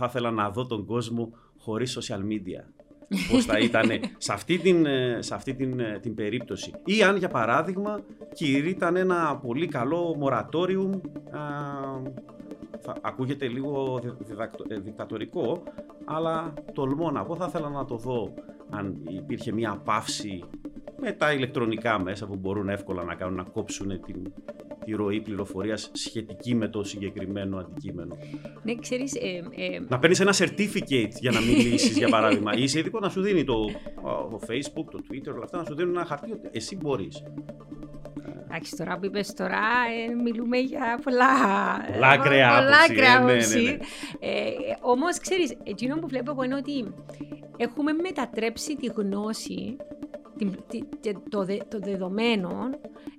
Θα ήθελα να δω τον κόσμο χωρίς social media. Πώς θα ήταν σε αυτή, την, ε, σε αυτή την, ε, την περίπτωση. Ή αν για παράδειγμα κηρύταν ένα πολύ καλό μορατόριουμ θα ακούγεται λίγο ε, δικτατορικό, αλλά τολμώ να πω, θα ήθελα να το δω αν υπήρχε μια παύση με τα ηλεκτρονικά μέσα που μπορούν εύκολα να κάνουν να κόψουν την, τη ροή πληροφορίας σχετική με το συγκεκριμένο αντικείμενο. Ναι, ξέρεις, ε, ε, να παίρνεις ένα certificate για να μιλήσεις, για παράδειγμα. Ή είσαι ειδικό να σου δίνει το, το Facebook, το Twitter, όλα αυτά, να σου δίνουν ένα χαρτί ότι εσύ μπορείς. Εντάξει, τώρα που είπες τώρα, ε, μιλούμε για πολλά. Πολλά ακραία Πολλά ναι, ναι, ναι. Ε, Όμως, ξέρεις, εκείνο που βλέπω εγώ είναι ότι έχουμε μετατρέψει τη γνώση το, το δεδομένο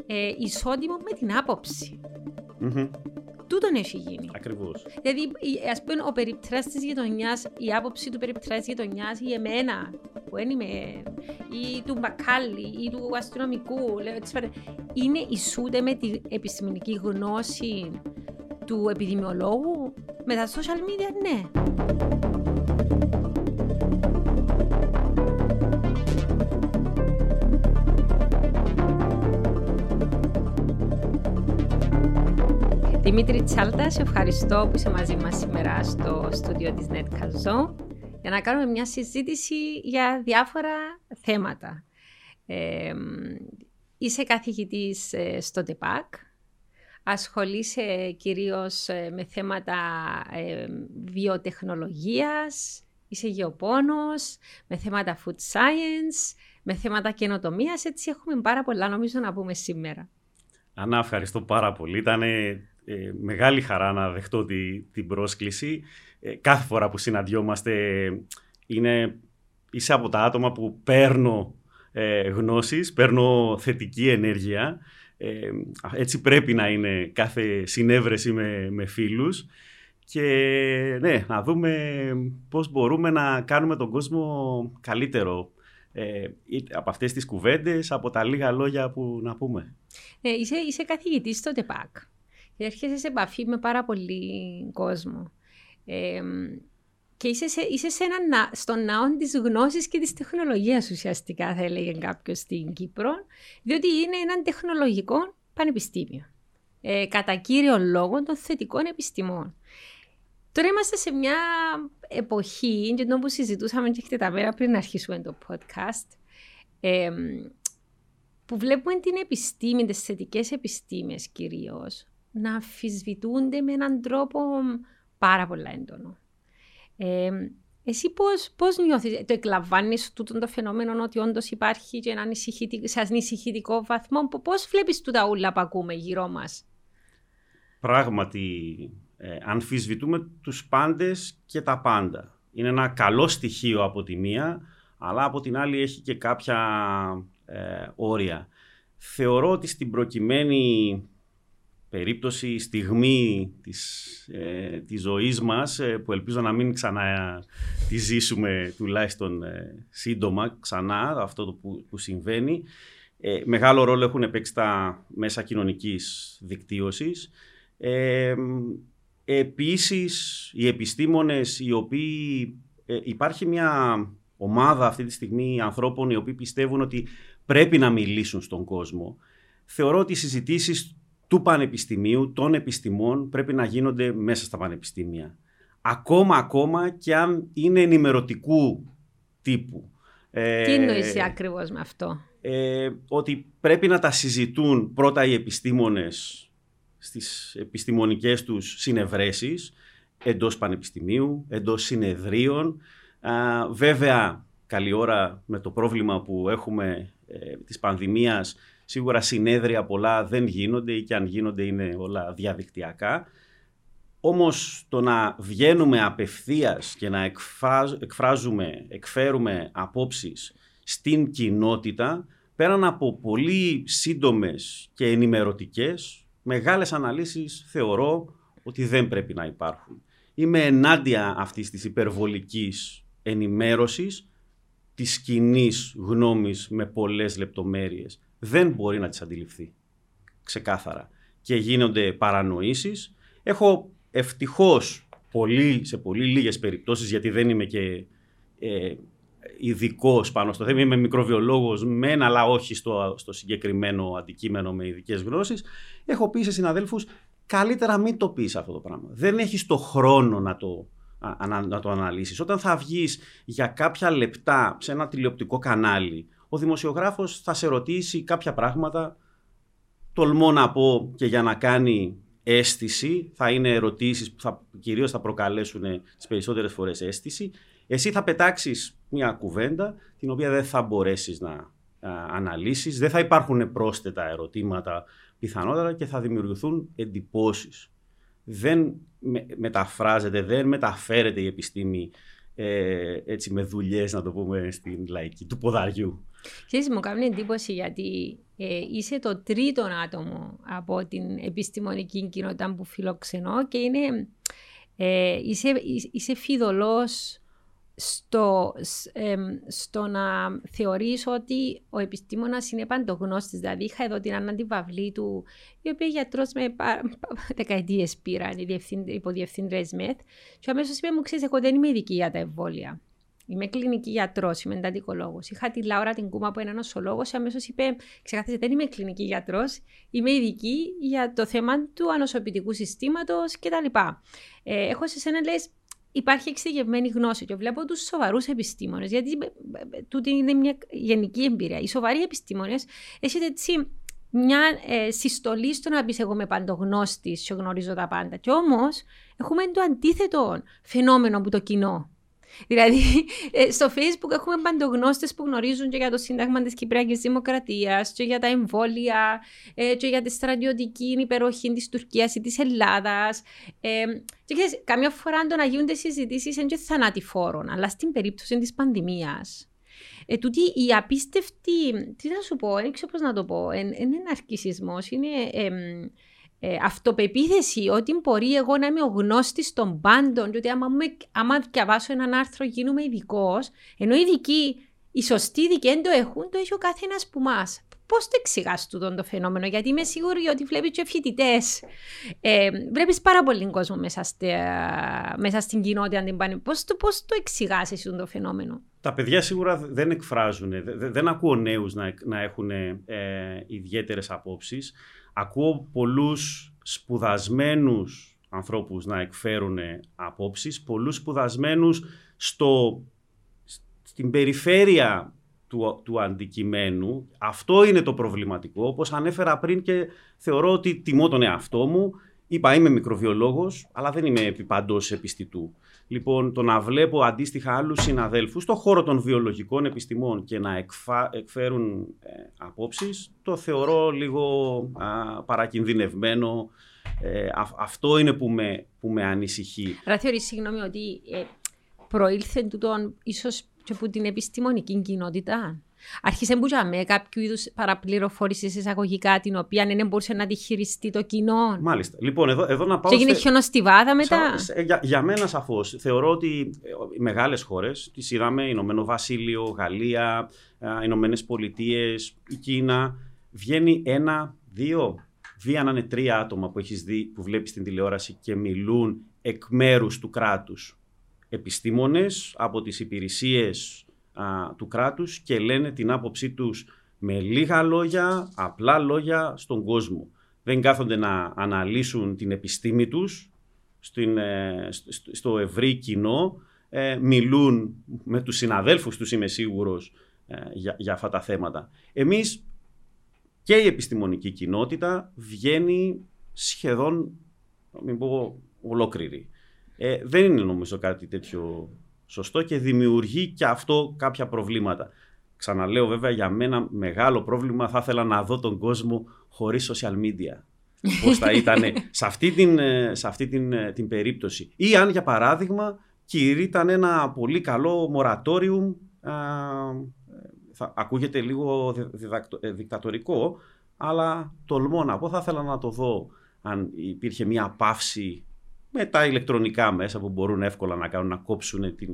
ε, ισότιμο με την άποψη. Mm-hmm. Τούτον έχει γίνει. Ακριβώς. Δηλαδή, ας πούμε, ο περιπτράς της γειτονιάς, η άποψη του περιπτράς της γειτονιάς ή εμένα, που δεν είμαι, ή του μπακάλι, ή του αστυνομικού, λέω, είναι ισούται με την επιστημονική γνώση του επιδημιολόγου; Με τα social media, ναι. Δημήτρη Τσάλτα, σε ευχαριστώ που είσαι μαζί μας σήμερα στο στούντιο της NetCazzo για να κάνουμε μια συζήτηση για διάφορα θέματα. Ε, είσαι καθηγητής ε, στο ΤΕΠΑΚ, ασχολείσαι κυρίως ε, με θέματα ε, βιοτεχνολογίας, είσαι γεωπόνος, με θέματα food science, με θέματα καινοτομίας, έτσι έχουμε πάρα πολλά νομίζω να πούμε σήμερα. Ανά, ευχαριστώ πάρα πολύ. Ήταν ε, μεγάλη χαρά να δεχτώ τη, την πρόσκληση. Ε, κάθε φορά που συναντιόμαστε είναι, είσαι από τα άτομα που παίρνω ε, γνώσεις, παίρνω θετική ενέργεια. Ε, έτσι πρέπει να είναι κάθε συνέβρεση με, με φίλους. Και ναι, να δούμε πώς μπορούμε να κάνουμε τον κόσμο καλύτερο ε, από αυτές τις κουβέντες, από τα λίγα λόγια που να πούμε. Ε, είσαι, είσαι καθηγητής στο ΤΕΠΑΚ έρχεσαι σε επαφή με πάρα πολύ κόσμο. Ε, και είσαι, σε, είσαι σε ένα, στον ναό της γνώσης και της τεχνολογίας, ουσιαστικά, θα έλεγε κάποιος στην Κύπρο, διότι είναι ένα τεχνολογικό πανεπιστήμιο. Ε, κατά κύριο λόγο των θετικών επιστημών. Τώρα είμαστε σε μια εποχή, και το που συζητούσαμε και χτε τα μέρα πριν αρχίσουμε το podcast, ε, που βλέπουμε την επιστήμη, τις θετικές επιστήμες κυρίως, να αμφισβητούνται με έναν τρόπο πάρα πολύ έντονο. Ε, εσύ πώς, πώς νιώθεις, το εκλαμβάνεις τούτο το φαινόμενο ότι όντως υπάρχει και ένα ανησυχητικό, σε ανησυχητικό βαθμό, πώς βλέπεις τούτα ούλα που ακούμε γύρω μας; Πράγματι, ε, αμφισβητούμε τους πάντες και τα πάντα. Είναι ένα καλό στοιχείο από τη μία, αλλά από την άλλη έχει και κάποια ε, όρια. Θεωρώ ότι στην προκειμένη περίπτωση, στιγμή της, ε, της ζωής μας ε, που ελπίζω να μην ξανά τη ζήσουμε τουλάχιστον ε, σύντομα ξανά αυτό το που, που συμβαίνει. Ε, μεγάλο ρόλο έχουν παίξει τα μέσα κοινωνικής δικτύωσης. Ε, επίσης, οι επιστήμονες οι οποίοι... υπάρχει μια ομάδα αυτή τη στιγμή ανθρώπων οι οποίοι πιστεύουν ότι πρέπει να μιλήσουν στον κόσμο. Θεωρώ ότι οι συζητήσεις του πανεπιστημίου, των επιστημών πρέπει να γίνονται μέσα στα πανεπιστήμια. Ακόμα, ακόμα και αν είναι ενημερωτικού τύπου. Τι εννοείς ε, ακριβώς με αυτό; Ε, ότι πρέπει να τα συζητούν πρώτα οι επιστήμονες στις επιστημονικές τους συνευρέσεις εντός πανεπιστημίου, εντός συνεδρίων. βέβαια, καλή ώρα με το πρόβλημα που έχουμε ε, της πανδημίας Σίγουρα συνέδρια πολλά δεν γίνονται ή και αν γίνονται είναι όλα διαδικτυακά. Όμως το να βγαίνουμε απευθείας και να εκφράζουμε, εκφέρουμε απόψεις στην κοινότητα, πέραν από πολύ σύντομες και ενημερωτικές, μεγάλες αναλύσεις θεωρώ ότι δεν πρέπει να υπάρχουν. Είμαι ενάντια αυτής της υπερβολικής ενημέρωσης, της κοινής γνώμης με πολλές λεπτομέρειες δεν μπορεί να τις αντιληφθεί ξεκάθαρα και γίνονται παρανοήσεις. Έχω ευτυχώς πολύ, σε πολύ λίγες περιπτώσεις, γιατί δεν είμαι και ε, ειδικός πάνω στο θέμα. Είμαι μικροβιολόγος μεν, αλλά όχι στο, στο συγκεκριμένο αντικείμενο με ειδικές γνώσεις. Έχω πει σε συναδέλφους, καλύτερα μην το πεις αυτό το πράγμα. Δεν έχεις το χρόνο να το, να, το αναλύσεις. Όταν θα βγεις για κάποια λεπτά σε ένα τηλεοπτικό κανάλι, ο δημοσιογράφος θα σε ρωτήσει κάποια πράγματα, τολμώ να πω και για να κάνει αίσθηση, θα είναι ερωτήσεις που θα, κυρίως θα προκαλέσουν τις περισσότερες φορές αίσθηση. Εσύ θα πετάξεις μια κουβέντα την οποία δεν θα μπορέσεις να αναλύσεις, δεν θα υπάρχουν πρόσθετα ερωτήματα πιθανότερα και θα δημιουργηθούν εντυπώσεις. Δεν μεταφράζεται, δεν μεταφέρεται η επιστήμη ε, έτσι με δουλειές να το πούμε στην λαϊκή του ποδαριού. Ξέρεις, μου κάνει εντύπωση γιατί ε, είσαι το τρίτο άτομο από την επιστημονική κοινότητα που φιλοξενώ και είναι, ε, είσαι, είσαι φιδωλός στο, στο να θεωρείς ότι ο επιστήμονας είναι παντογνώστης. Δηλαδή είχα εδώ την Άννα του, η οποία γιατρός με δεκαετίες πήραν, η υποδιευθύντρια ΜΕΘ, και αμέσως είπε μου, ξέρεις, εγώ δεν είμαι ειδική για τα εμβόλια. Είμαι κλινική γιατρός, είμαι εντατικολόγος. Είχα τη Λάουρα την Κούμα που είναι νοσολόγο και αμέσως είπε: Ξεχάσατε, δεν είμαι κλινική γιατρός, είμαι ειδική για το θέμα του ανοσοποιητικού συστήματος κτλ. Ε, έχω σε σένα λες, υπάρχει εξειδικευμένη γνώση και βλέπω τους σοβαρούς επιστήμονες, γιατί ε, ε, τούτη είναι μια γενική εμπειρία. Οι σοβαροί επιστήμονες έχετε έτσι μια ε, συστολή στο να πεις εγώ είμαι παντογνώστης και γνωρίζω τα πάντα. Και όμως έχουμε το αντίθετο φαινόμενο που το κοινό. Δηλαδή, ε, στο Facebook έχουμε παντογνώστες που γνωρίζουν και για το Σύνταγμα της Κυπριακής Δημοκρατίας και για τα εμβόλια ε, και για τη στρατιωτική υπεροχή της Τουρκίας ή της Ελλάδας. Ε, και ξέρεις, καμιά φορά το να γίνονται συζητήσεις είναι και θανατηφόρων, αλλά στην περίπτωση της πανδημίας. Ε, τούτη η απίστευτη, τι θα σου πω, δεν ξέρω πώς να το πω, είναι ένα αρκισισμός, είναι ε, αυτοπεποίθηση ότι μπορεί εγώ να είμαι ο γνώστης των πάντων, και ότι άμα, άμα διαβάσω έναν άρθρο γίνομαι ειδικός, ενώ οι ειδικοί, οι σωστοί ειδικοί δεν το έχουν, το έχει ο καθένας που μας. Πώς το εξηγάς τούτο το φαινόμενο, Γιατί είμαι σίγουρη ότι βλέπεις και φοιτητές. Ε, Βλέπεις πάρα πολύ κόσμο μέσα, στη, μέσα στην κοινότητα. Πώς το, πώς το εξηγάς εσύ το φαινόμενο; Τα παιδιά σίγουρα δεν εκφράζουν, δεν, δεν ακούω νέους να, να έχουν ε, ιδιαίτερες απόψεις ακούω πολλούς σπουδασμένους ανθρώπους να εκφέρουν απόψεις, πολλούς σπουδασμένους στο, στην περιφέρεια του, του αντικειμένου. Αυτό είναι το προβληματικό. Όπως ανέφερα πριν και θεωρώ ότι τιμώ τον εαυτό μου. Είπα είμαι μικροβιολόγος, αλλά δεν είμαι επιπαντός επιστητού. Λοιπόν, το να βλέπω αντίστοιχα άλλους συναδέλφους στον χώρο των βιολογικών επιστημών και να εκφέρουν ε, απόψεις, το θεωρώ λίγο α, παρακινδυνευμένο. Ε, αυτό είναι που με, που με ανησυχεί. Άρα θεωρείς, συγγνώμη, ότι ε, προήλθε τούτον ίσως και από την επιστημονική κοινότητα; Άρχισε που με κάποιο είδους παραπληροφόρησης εισαγωγικά την οποία δεν μπορούσε να τη χειριστεί το κοινό. Μάλιστα. Λοιπόν, εδώ, εδώ να πάω. Και έγινε στε... χιονοστιβάδα μετά. για, για μένα σαφώς. Θεωρώ ότι ε, οι μεγάλες χώρες, τι είδαμε, Ηνωμένο Βασίλειο, Γαλλία, Ηνωμένες Πολιτείες, η Κίνα, βγαίνει ένα, δύο, δύο να είναι τρία άτομα που έχεις δει, που βλέπεις στην τηλεόραση και μιλούν εκ μέρους του κράτους. Επιστήμονες από τις υπηρεσίες του κράτους και λένε την άποψή τους με λίγα λόγια, απλά λόγια στον κόσμο. Δεν κάθονται να αναλύσουν την επιστήμη τους στην, ε, στο ευρύ κοινό, ε, μιλούν με τους συναδέλφους τους είμαι σίγουρος ε, για, για αυτά τα θέματα. Εμείς και η επιστημονική κοινότητα βγαίνει σχεδόν, μην πω ολόκληρη. δεν είναι νομίζω κάτι τέτοιο σωστό και δημιουργεί και αυτό κάποια προβλήματα. Ξαναλέω βέβαια για μένα μεγάλο πρόβλημα θα ήθελα να δω τον κόσμο χωρίς social media. Πώς θα ήταν σε αυτή, την, ε, σε αυτή την, ε, την περίπτωση. Ή αν για παράδειγμα κηρύταν ένα πολύ καλό μορατόριουμ θα ακούγεται λίγο ε, δικτατορικό αλλά τολμώ να πω θα ήθελα να το δω αν υπήρχε μια παύση με τα ηλεκτρονικά μέσα που μπορούν εύκολα να κάνουν να κόψουν την,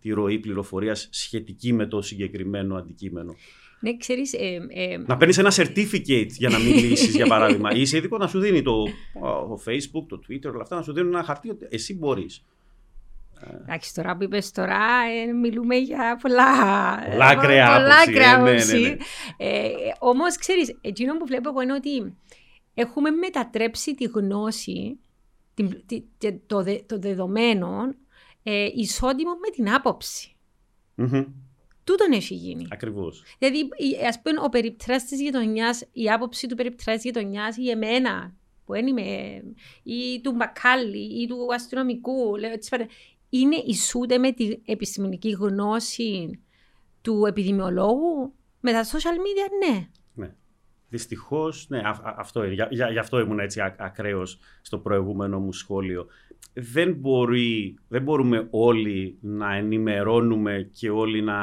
τη ροή πληροφορίας σχετική με το συγκεκριμένο αντικείμενο. Ναι, ξέρεις, ε, ε, να παίρνεις ένα certificate για να μιλήσεις, για παράδειγμα. Είσαι ειδικό να σου δίνει το, το Facebook, το Twitter, όλα αυτά, να σου δίνουν ένα χαρτί ότι εσύ μπορείς. Εντάξει, τώρα που είπες τώρα, ε, μιλούμε για πολλά. Πολλά ακραία άποψη. Πολλά ναι, ναι, ναι. ε, Όμως, ξέρεις, εκείνο που βλέπω εγώ είναι ότι έχουμε μετατρέψει τη γνώση, την, το, το δεδομένο, ε, ισότιμο με την άποψη. Mm-hmm. Τούτον έχει γίνει. Ακριβώς. Δηλαδή, ας πούμε, ο περιπτράς της γειτονιάς, η άποψη του περιπτράς της γειτονιάς ή εμένα, που είμαι, ή του μπακάλι, ή του αστυνομικού, λέω, είναι ισούται με την επιστημονική γνώση του επιδημιολόγου. Με τα social media, ναι. Ναι. Δυστυχώ, ναι, αυτό είναι. Για, γι' αυτό ήμουν έτσι ακραίος στο προηγούμενο μου σχόλιο. Δεν, μπορεί, δεν μπορούμε όλοι να ενημερώνουμε και όλοι να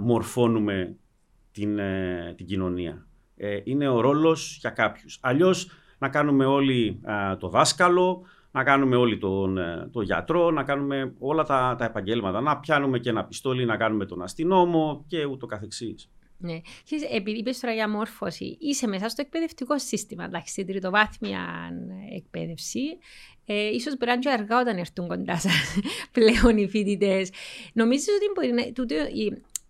μορφώνουμε την, ε, την κοινωνία. Ε, είναι ο ρόλος για κάποιους. Αλλιώς να κάνουμε όλοι το δάσκαλο, να κάνουμε όλοι τον, ε, τον γιατρό, να κάνουμε όλα τα, τα επαγγέλματα, να πιάνουμε και ένα πιστόλι, να κάνουμε τον αστυνόμο και ούτω καθεξής. Ναι. Επειδή είπες τώρα για μόρφωση, είσαι μέσα στο εκπαιδευτικό σύστημα, εντάξει, στην τριτοβάθμια εκπαίδευση. Ε, ίσως μπορεί να είναι αργά όταν έρθουν κοντά σας πλέον οι φοιτητές. Νομίζω ότι μπορεί να, τούτο,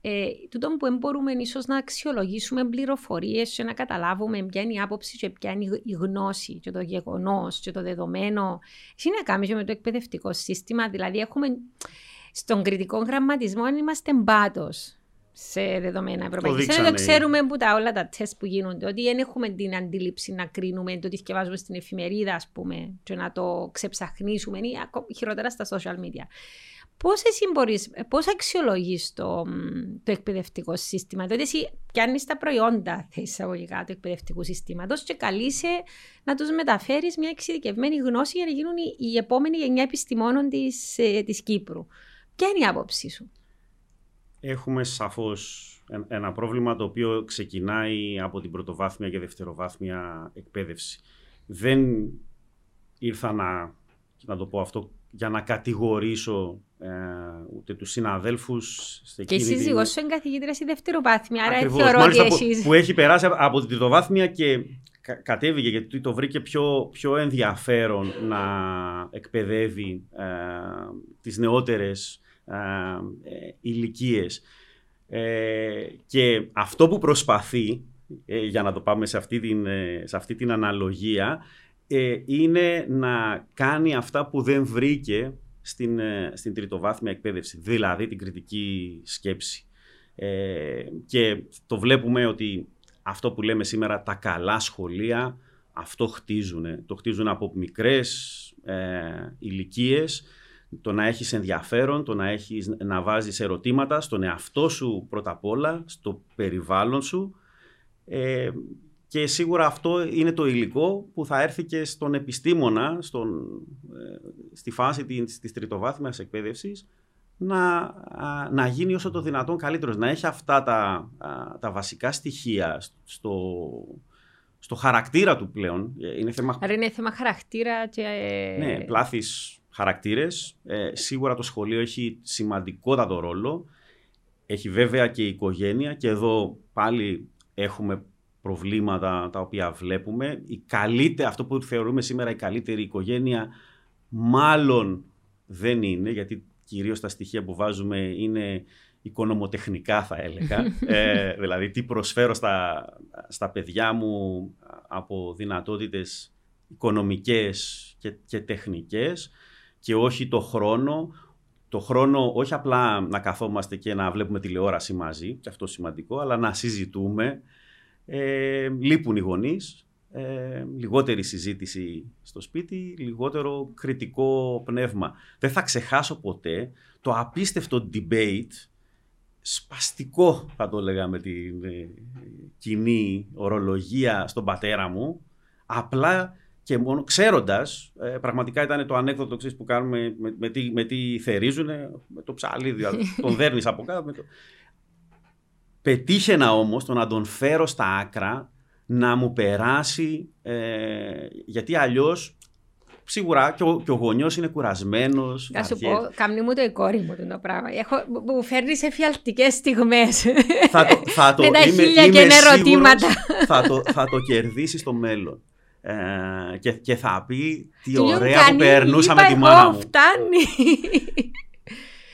ε, τούτο που μπορούμε ίσως να αξιολογήσουμε πληροφορίες και να καταλάβουμε ποια είναι η άποψη και ποια είναι η γνώση και το γεγονός και το δεδομένο. Έχει να κάνει με το εκπαιδευτικό σύστημα. Δηλαδή, έχουμε στον κριτικό γραμματισμό είμαστε μπάτο σε δεδομένα ευρωπαϊκής. Δεν το ξέρουμε που τα όλα τα τεστ που γίνονται, ότι δεν έχουμε την αντίληψη να κρίνουμε το τι διαβάζουμε στην εφημερίδα, ας πούμε, και να το ξεψαχνίσουμε ή χειρότερα στα social media. Πώς εσύ μπορείς, πώς αξιολογείς το, το εκπαιδευτικό σύστημα, δηλαδή εσύ πιάνεις τα προϊόντα εισαγωγικά του εκπαιδευτικού συστήματος και καλείσαι να τους μεταφέρεις μια εξειδικευμένη γνώση για να γίνουν η, επόμενη γενιά επιστημόνων της ε, της Κύπρου. Ποια είναι η άποψή σου, Έχουμε σαφώς ένα πρόβλημα το οποίο ξεκινάει από την πρωτοβάθμια και δευτεροβάθμια εκπαίδευση. Δεν ήρθα να, να το πω αυτό για να κατηγορήσω ε, ούτε τους συναδέλφους. Και η σύζυγό σου είναι καθηγήτρια στη δευτεροβάθμια, άρα Ακριβώς. θεωρώ ότι έχεις... Που, έχει περάσει από την τριτοβάθμια και κατέβηκε γιατί το βρήκε πιο, πιο ενδιαφέρον να εκπαιδεύει ε, τις νεότερες ε, ε ηλικίες. Ε, και αυτό που προσπαθεί, για να το πάμε σε αυτή την, σε αυτή την αναλογία, είναι να κάνει αυτά που δεν βρήκε στην, ε, στην τριτοβάθμια εκπαίδευση, δηλαδή την κριτική σκέψη. Ε, και το βλέπουμε ότι αυτό που λέμε σήμερα τα καλά σχολεία αυτό χτίζουν. Το χτίζουν από μικρές ε, ηλικίες, το να έχεις ενδιαφέρον, το να, έχεις, να βάζεις ερωτήματα στον εαυτό σου πρώτα απ' όλα, στο περιβάλλον σου ε, και σίγουρα αυτό είναι το υλικό που θα έρθει και στον επιστήμονα, στον, ε, στη φάση της, της τριτοβάθμιας εκπαίδευσης, να, να γίνει όσο το δυνατόν καλύτερος, να έχει αυτά τα, τα βασικά στοιχεία στο, στο χαρακτήρα του πλέον. Ε, είναι θέμα... Άρα είναι θέμα χαρακτήρα και... Ε, ναι, πλάθης χαρακτήρες. σίγουρα το σχολείο έχει σημαντικότατο ρόλο. Έχει βέβαια και η οικογένεια και εδώ πάλι έχουμε προβλήματα τα οποία βλέπουμε. Η καλύτερη, αυτό που θεωρούμε σήμερα η καλύτερη οικογένεια μάλλον δεν είναι, γιατί κυρίως τα στοιχεία που βάζουμε είναι οικονομοτεχνικά θα έλεγα. ε, δηλαδή τι προσφέρω στα, στα παιδιά μου από δυνατότητες οικονομικές και, και τεχνικές και όχι το χρόνο. Το χρόνο όχι απλά να καθόμαστε και να βλέπουμε τηλεόραση μαζί, και αυτό σημαντικό, αλλά να συζητούμε, ε, λείπουν οι γονείς, ε, λιγότερη συζήτηση στο σπίτι, λιγότερο κριτικό πνεύμα. Δεν θα ξεχάσω ποτέ το απίστευτο debate, σπαστικό θα το έλεγα με την ε, κοινή ορολογία στον πατέρα μου, απλά και μόνο ξέροντας, ε, πραγματικά ήταν το ανέκδοτο που κάνουμε με, με, τι, με τι θερίζουνε, με το ψαλίδι, δηλαδή, τον δέρνεις από κάτω. Με το... Πετύχαινα όμως το να τον φέρω στα άκρα να μου περάσει, ε, γιατί αλλιώς σίγουρα και ο, και ο γονιός είναι κουρασμένος. Θα σου πω, καμνή μου το η κόρη μου το πράγμα. Έχω, μου φέρνεις σε φιαλτικές στιγμές. Θα το, θα το, Με τα είμαι, χίλια είμαι και σίγουρος ερωτήματα. θα, το, θα το κερδίσει στο μέλλον. Ε, και, και θα πει τι Του λέω, ωραία που «Κανεί, περνούσα με είπα τη εγώ, μάνα μου. Φτάνει.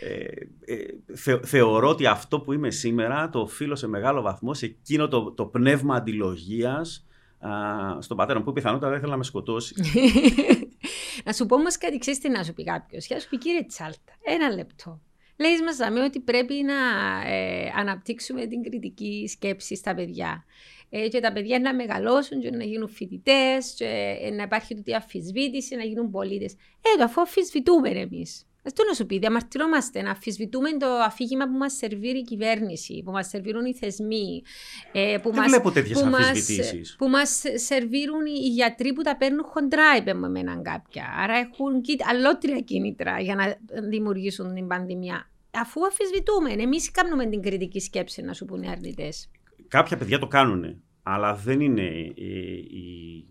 Ε, ε, θε- θεωρώ ότι αυτό που είμαι σήμερα το οφείλω σε μεγάλο βαθμό σε εκείνο το, το πνεύμα αντιλογίας α, στον πατέρα μου που πιθανότατα δεν ήθελε να με σκοτώσει. να σου πω όμως κάτι, ξέρεις τι να σου πει κάποιος. Για να σου πει κύριε Τσάλτα, ένα λεπτό. Λέει μας δάμε ότι πρέπει να ε, αναπτύξουμε την κριτική σκέψη στα παιδιά. Ε, και τα παιδιά να μεγαλώσουν και να γίνουν φοιτητές, και ε, να υπάρχει τούτη αφισβήτηση, να γίνουν πολίτες. Ε, το αφού αφισβητούμε εμείς. Αυτό να σου πει, διαμαρτυρόμαστε να αφισβητούμε το αφήγημα που μας σερβίρει η κυβέρνηση, που μας σερβίρουν οι θεσμοί. Ε, που Δεν μας, βλέπω τέτοιες που μας- αμφισβητήσεις. Που μας σερβίρουν οι γιατροί που τα παίρνουν χοντρά, είπε μου εμένα κάποια. Άρα έχουν κοι- αλλότρια κίνητρα για να δημιουργήσουν την πανδημία. Αφού αμφισβητούμε, εμείς κάνουμε την κριτική σκέψη, να σου πούνε οι αρνητές. Κάποια παιδιά το κάνουν, αλλά δεν είναι η, η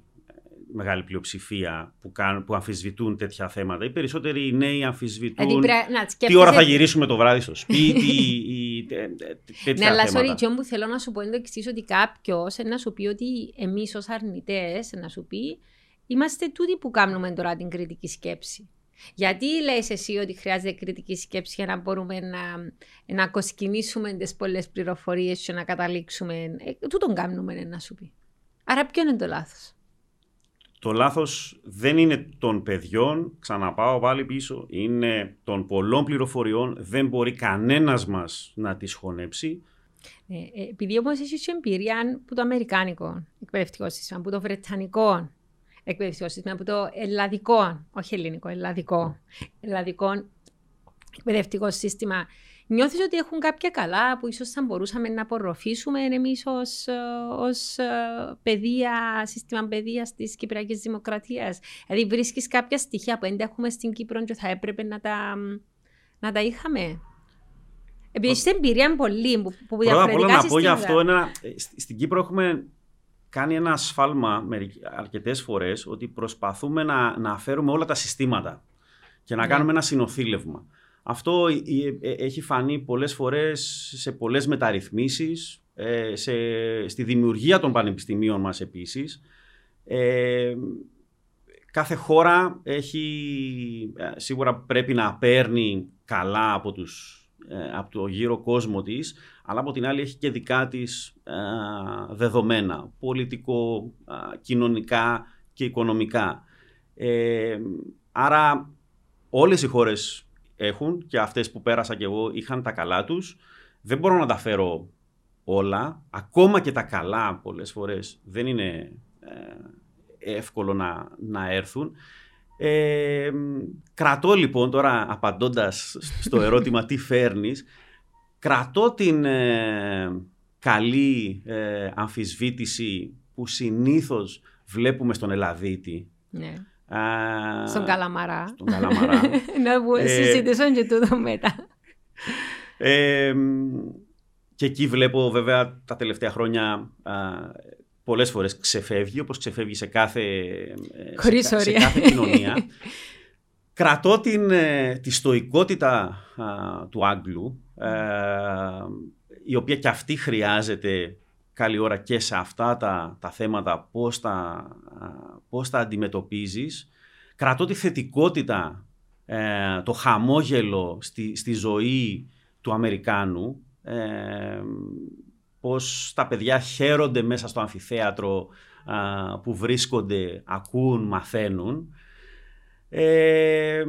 μεγάλη πλειοψηφία που, κάνουν, που αμφισβητούν τέτοια θέματα. Οι περισσότεροι νέοι αμφισβητούν Δηλαδή, πρέπει να τι σκέφτεσαι- ώρα θα γυρίσουμε το βράδυ στο σπίτι ή τε- τε- τέτοια Ναι, αλλά sorry, θέματα. Τζον, που θέλω να σου πω είναι το εξής, ότι κάποιος να σου πει ότι εμείς ως αρνητές, να σου πει, είμαστε τούτοι που κάνουμε τώρα την κριτική σκέψη. Γιατί λες εσύ ότι χρειάζεται κριτική σκέψη για να μπορούμε να, να κοσκινήσουμε τις πολλές πληροφορίες και να καταλήξουμε; Ε, τούτον κάνουμε, να σου πει. Άρα ποιο είναι το λάθος; Το λάθος δεν είναι των παιδιών, ξαναπάω πάλι πίσω, είναι των πολλών πληροφοριών, δεν μπορεί κανένας μας να τις χωνέψει. Ε, ε, επειδή όμως έχεις και εμπειρία από το Αμερικάνικο εκπαιδευτικός σύστημα, από το Βρετανικό εκπαιδευτικός σύστημα, από το Ελλαδικό, όχι ελληνικό, Ελλαδικό, Ελλαδικό εκπαιδευτικός σύστημα, νιώθεις ότι έχουν κάποια καλά που ίσως θα μπορούσαμε να απορροφήσουμε εμείς ως, ε, ως ε, παιδεία, σύστημα παιδείας της Κυπριακής Δημοκρατίας; Δηλαδή βρίσκεις κάποια στοιχεία που δεν τα έχουμε στην Κύπρο και θα έπρεπε να τα, να τα είχαμε; Επειδή έχεις εμπειρία πολύ που, που Πρώτα απ' όλα διαφορετικά να πω για συστήματα. αυτό, ένα, ε, στη- στην Κύπρο έχουμε κάνει ένα σφάλμα μερικ- αρκετές φορές ότι προσπαθούμε να, να φέρουμε όλα τα συστήματα και να Ναι. κάνουμε ένα συνοθήλευμα. Αυτό ε, ε, έχει φανεί πολλές φορές σε πολλές μεταρρυθμίσεις, ε, σε, στη δημιουργία των πανεπιστημίων μας επίσης. Ε, κάθε χώρα έχει, ε, σίγουρα πρέπει να παίρνει καλά από, τους, ε, από το γύρο κόσμο της, αλλά από την άλλη έχει και δικά της ε, δεδομένα, πολιτικό, ε, κοινωνικά και οικονομικά. Ε, άρα όλες οι χώρες έχουν και αυτές που πέρασα και εγώ είχαν τα καλά τους. Δεν μπορώ να τα φέρω όλα. Ακόμα και τα καλά πολλές φορές δεν είναι ε, εύκολο να, να έρθουν. Ε, κρατώ λοιπόν τώρα απαντώντας στο ερώτημα τι φέρνεις, κρατώ την ε, καλή ε, αμφισβήτηση που συνήθως βλέπουμε στον Ελλαδίτη. Ναι. Α, Στον Καλαμαρά. Στον Καλαμαρά. να που Ε, συζητήσουν και τούτο μετά. Ε, και εκεί βλέπω βέβαια τα τελευταία χρόνια α, πολλές φορές ξεφεύγει, όπως ξεφεύγει σε κάθε, ε, σε Χωρίς κα- σε, όρια. κάθε κοινωνία. Κρατώ την, ε, τη στοικότητα α, του Άγγλου, ε, η οποία και αυτή χρειάζεται καλή ώρα και σε αυτά τα, τα θέματα, πώς τα, α, πώς τα αντιμετωπίζεις. Κρατώ τη θετικότητα, ε, το χαμόγελο στη, στη ζωή του Αμερικάνου, ε, πώς τα παιδιά χαίρονται μέσα στο αμφιθέατρο α, που βρίσκονται, ακούν, μαθαίνουν. Ε,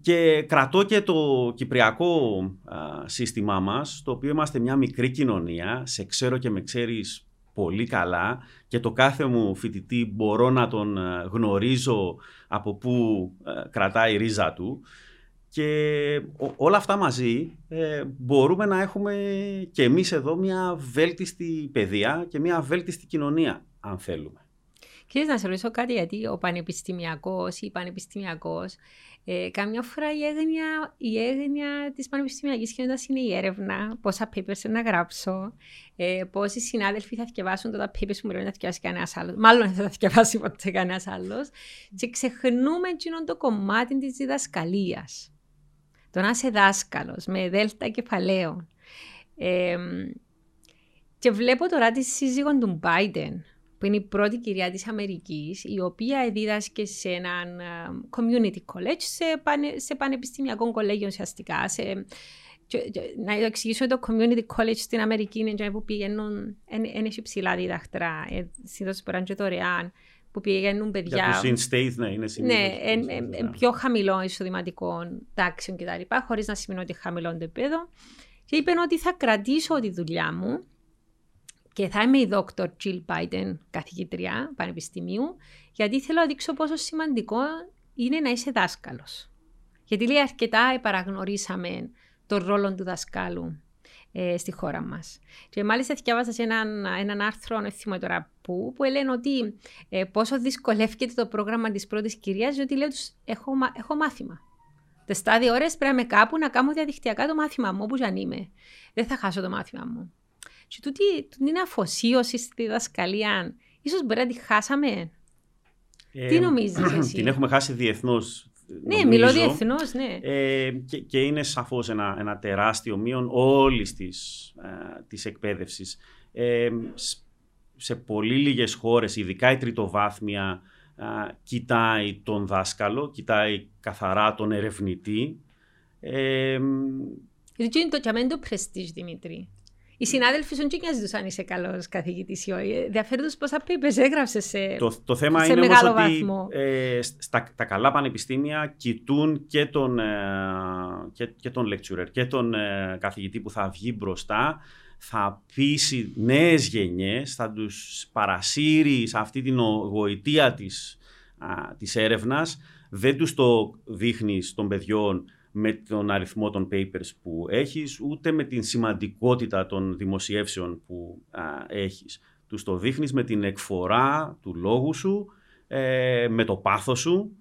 και κρατώ και το κυπριακό α, σύστημά μας, το οποίο είμαστε μια μικρή κοινωνία, σε ξέρω και με ξέρεις πολύ καλά και το κάθε μου φοιτητή μπορώ να τον α, γνωρίζω από πού α, κρατάει η ρίζα του και ο- όλα αυτά μαζί ε, μπορούμε να έχουμε και εμείς εδώ μια βέλτιστη παιδεία και μια βέλτιστη κοινωνία αν θέλουμε. Και να σε ρωτήσω κάτι, γιατί ο πανεπιστημιακός ή πανεπιστημιακός, ε, καμιά φορά η έγνοια, η έγνοια της πανεπιστημιακής κοινότητας είναι η έρευνα, πόσα papers να γράψω, ε, πόσοι συνάδελφοι θα διαβάσουν τα papers που μου λένε να διαβάσει κανένας άλλος. Μάλλον δεν θα διαβάσει ποτέ κανένας άλλος. Και ξεχνούμε εκείνο το κομμάτι της διδασκαλίας. Το να είσαι δάσκαλος με δέλτα κεφαλαίων. Ε, και βλέπω τώρα τη σύζυγο του Biden, που είναι η πρώτη κυρία της Αμερικής, η οποία δίδασκε σε έναν community college, σε, πανε, σε πανεπιστημιακό κολέγιο ουσιαστικά. Σε, να εξηγήσω το community college στην Αμερική είναι που πηγαίνουν, είναι ψηλά διδακτρά, ε, συνήθως μπορούν και δωρεάν, που πηγαίνουν παιδιά. Για τους in-state, ναι, είναι συνήθως. Ναι, εν, εν, εν, πιο χαμηλό εισοδηματικό τάξεων κτλ. Χωρίς να σημαίνει ότι χαμηλό το επίπεδο. Και είπε ότι θα κρατήσω τη δουλειά μου και θα είμαι η Dr. Jill Biden, καθηγητριά πανεπιστημίου, γιατί θέλω να δείξω πόσο σημαντικό είναι να είσαι δάσκαλος. Γιατί λέει αρκετά παραγνωρίσαμε τον ρόλο του δασκάλου ε, στη χώρα μας. Και μάλιστα διάβασα σε έναν, έναν άρθρο, δεν θυμάμαι τώρα που, που λένε ότι ε, πόσο δυσκολεύεται το πρόγραμμα της πρώτης κυρίας, διότι λέω τους έχω, έχω μάθημα. Τι στάδιο ώρες πρέπει να είμαι κάπου να κάνω διαδικτυακά το μάθημα μου, όπου αν είμαι. Δεν θα χάσω το μάθημα μου. Και τούτη, τούτη είναι αφοσίωση στη διδασκαλία. Ίσως μπορεί να τη χάσαμε. Ε, Τι νομίζεις εσύ; Την έχουμε χάσει διεθνώς. Ναι, μιλώ διεθνώς, ναι. Ε, και, και, είναι σαφώς ένα, ένα τεράστιο μείον όλης της ε, της εκπαίδευσης. Ε, σε πολύ λίγες χώρες, ειδικά η τριτοβάθμια, ε, κοιτάει τον δάσκαλο, κοιτάει καθαρά τον ερευνητή. Ε, Γιατί είναι το καμένο πρεστίζ, Δημήτρη. Οι συνάδελφοι σου δεν νοιάζονται αν είσαι καλός καθηγητής ή όχι. Ενδιαφέρον τους πόσα πίπε έγραψες σε, το, το θέμα σε είναι μεγάλο όμως βαθμό. Ότι, ε, στα, τα καλά πανεπιστήμια κοιτούν και τον, ε, και, και τον lecturer και τον ε, καθηγητή που θα βγει μπροστά, θα πείσει νέες γενιές, θα τους παρασύρει σε αυτή την γοητεία της, α, της έρευνας, δεν τους το δείχνεις των παιδιών με τον αριθμό των papers που έχεις, ούτε με την σημαντικότητα των δημοσιεύσεων που α, έχεις. Τους το δείχνεις με την εκφορά του λόγου σου, ε, με το πάθος σου,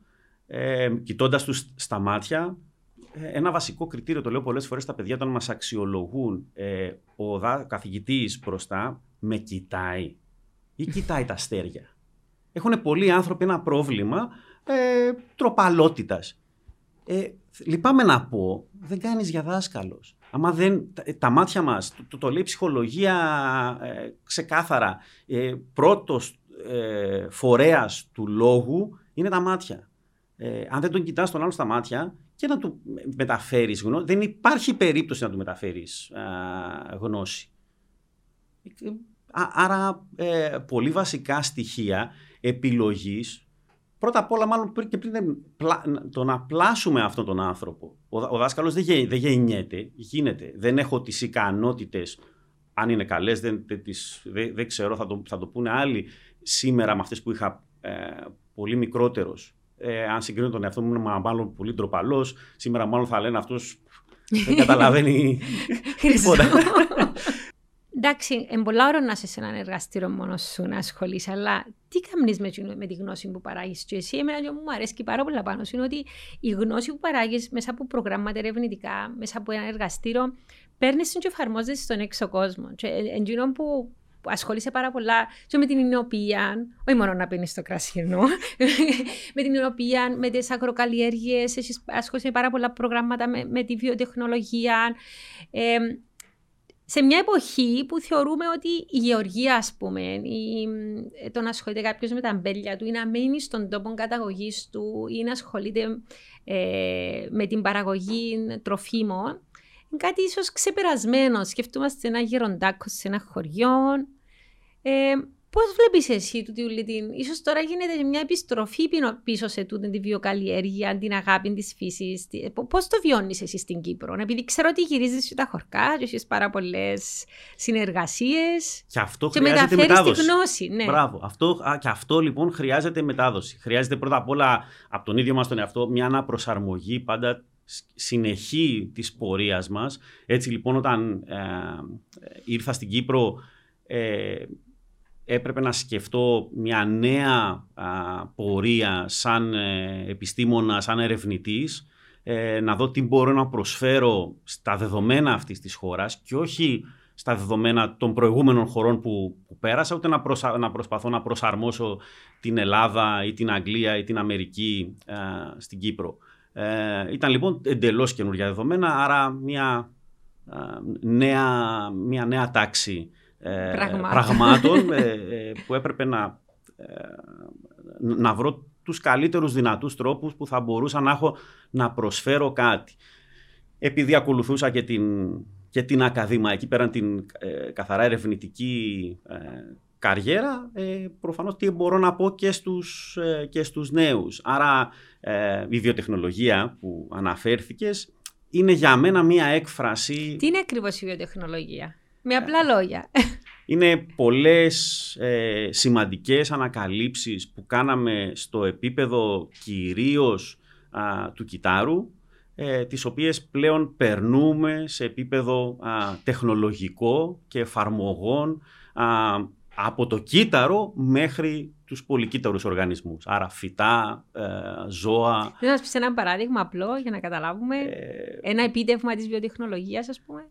ε, κοιτώντας τους στα μάτια. Ε, ένα βασικό κριτήριο, το λέω πολλές φορές στα παιδιά, όταν μας αξιολογούν, ε, ο δα, καθηγητής μπροστά με κοιτάει ή κοιτάει τα αστέρια. Έχουν πολλοί άνθρωποι ένα πρόβλημα ε, τροπαλότητας. Ε, λυπάμαι να πω, δεν κάνεις για δάσκαλος. Άμα δεν, τα, μάτια μας, το, το, λέει ψυχολογία ε, ξεκάθαρα, ε, πρώτος ε, φορέας του λόγου είναι τα μάτια. Ε, αν δεν τον κοιτάς τον άλλο στα μάτια και να του μεταφέρεις γνώση, δεν υπάρχει περίπτωση να του μεταφέρεις γνώση. Άρα ε, πολύ βασικά στοιχεία επιλογής πρώτα απ' όλα, μάλλον και πριν το να πλάσουμε αυτόν τον άνθρωπο. Ο, ο δάσκαλος δεν, δεν γεννιέται, γίνεται. Δεν έχω τις ικανότητες, αν είναι καλές, δεν, δεν, δεν, ξέρω, θα το, θα το πούνε άλλοι σήμερα με αυτές που είχα ε, πολύ μικρότερος. Ε, αν συγκρίνω τον εαυτό μου, μάλλον πολύ ντροπαλός. Σήμερα, μάλλον θα λένε αυτός δεν καταλαβαίνει τίποτα. Εντάξει, είναι πολλά ώρα να είσαι σε έναν εργαστήριο μόνος σου να ασχολείσαι, αλλά τι κάνεις με, με τη γνώση που παράγεις; Και εσύ. Εμένα και μου αρέσει πάρα πολλά πάνω σου είναι ότι η γνώση που παράγεις μέσα από προγράμματα ερευνητικά, μέσα από ένα εργαστήριο, παίρνεις και εφαρμόζεσαι στον έξω κόσμο. Και εντζήνω που ασχολείσαι πάρα πολλά και με την εινοποιία, όχι μόνο να πίνεις το κρασινό, με την εινοποιία, με τις αγροκαλλιέργειε, ασχολείσαι πάρα πολλά προγράμματα με, με τη βιοτεχνολογία. Ε, σε μια εποχή που θεωρούμε ότι η γεωργία, ας πούμε, ή το να ασχολείται κάποιος με τα μπέλια του ή να μένει στον τόπο καταγωγής του ή να ασχολείται ε, με την παραγωγή τροφίμων, είναι κάτι ίσως ξεπερασμένο. Σκεφτούμαστε ένα γεροντάκο σε ένα χωριό. Ε, Πώς βλέπεις εσύ του την. ίσως τώρα γίνεται μια επιστροφή πίσω σε τούτη τη βιοκαλλιέργεια, την αγάπη τη φύση. Πώς το βιώνεις εσύ στην Κύπρο, επειδή ξέρω ότι γυρίζεις τα χορκά, και έχεις πάρα πολλές συνεργασίες. Και αυτό και χρειάζεται μετάδοση. Τη γνώση, ναι. Μπράβο. Αυτό, και αυτό λοιπόν χρειάζεται μετάδοση. Χρειάζεται πρώτα απ' όλα από τον ίδιο μας τον εαυτό μια αναπροσαρμογή πάντα συνεχή της πορείας μας. Έτσι λοιπόν όταν ε, ήρθα στην Κύπρο ε, έπρεπε να σκεφτώ μια νέα πορεία σαν ε, επιστήμονα, σαν ερευνητής, ε, να δω τι μπορώ να προσφέρω στα δεδομένα αυτής της χώρας και όχι στα δεδομένα των προηγούμενων χωρών που, που πέρασα, ούτε να, να προσπαθώ να προσαρμόσω την Ελλάδα ή την Αγγλία ή την Αμερική στην Κύπρο. Ε, ήταν λοιπόν εντελώς καινούργια δεδομένα, άρα μια, νέα, μια νέα τάξη ε, πραγμάτων ε, ε, που έπρεπε να, να βρω τους καλύτερους δυνατούς τρόπους που θα μπορούσα να έχω να προσφέρω κάτι. Επειδή ακολουθούσα και την, και την ακαδημαϊκή πέραν την καθαρά ερευνητική καριέρα, ε, προφανώς τι μπορώ να πω και στους, και στους νέους. Άρα η βιοτεχνολογία που αναφέρθηκες είναι για μένα μία έκφραση... Τι είναι ακριβώς η βιοτεχνολογία; Με απλά λόγια. Είναι πολλές ε, σημαντικές ανακαλύψεις που κάναμε στο επίπεδο κυρίως του κιτάρου, ε, τις οποίες πλέον περνούμε σε επίπεδο τεχνολογικό και εφαρμογών από το κύτταρο μέχρι τους πολυκύτταρους οργανισμούς. Άρα φυτά, ε, ζώα. Δεν να πεις ένα παράδειγμα απλό για να καταλάβουμε ένα επίτευγμα της βιοτεχνολογίας ας πούμε.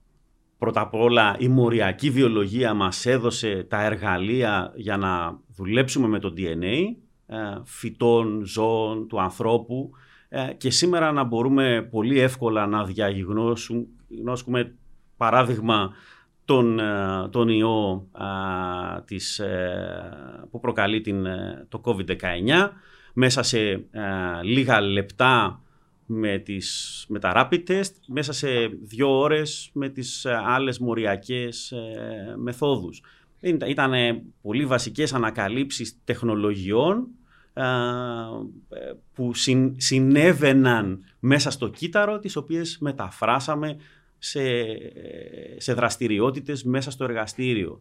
Πρώτα απ' όλα η μοριακή βιολογία μας έδωσε τα εργαλεία για να δουλέψουμε με το DNA ε, φυτών, ζώων, του ανθρώπου ε, και σήμερα να μπορούμε πολύ εύκολα να διαγνώσουμε παράδειγμα τον, ε, τον ιό της, που προκαλεί την, το COVID-19. Μέσα σε λίγα λεπτά με, τις, με τα rapid test μέσα σε δύο ώρες με τις ε, άλλες μοριακές ε, μεθόδους. Ήταν πολύ βασικές ανακαλύψεις τεχνολογιών ε, που συν, συνέβαιναν μέσα στο κύτταρο τις οποίες μεταφράσαμε σε, σε δραστηριότητες μέσα στο εργαστήριο.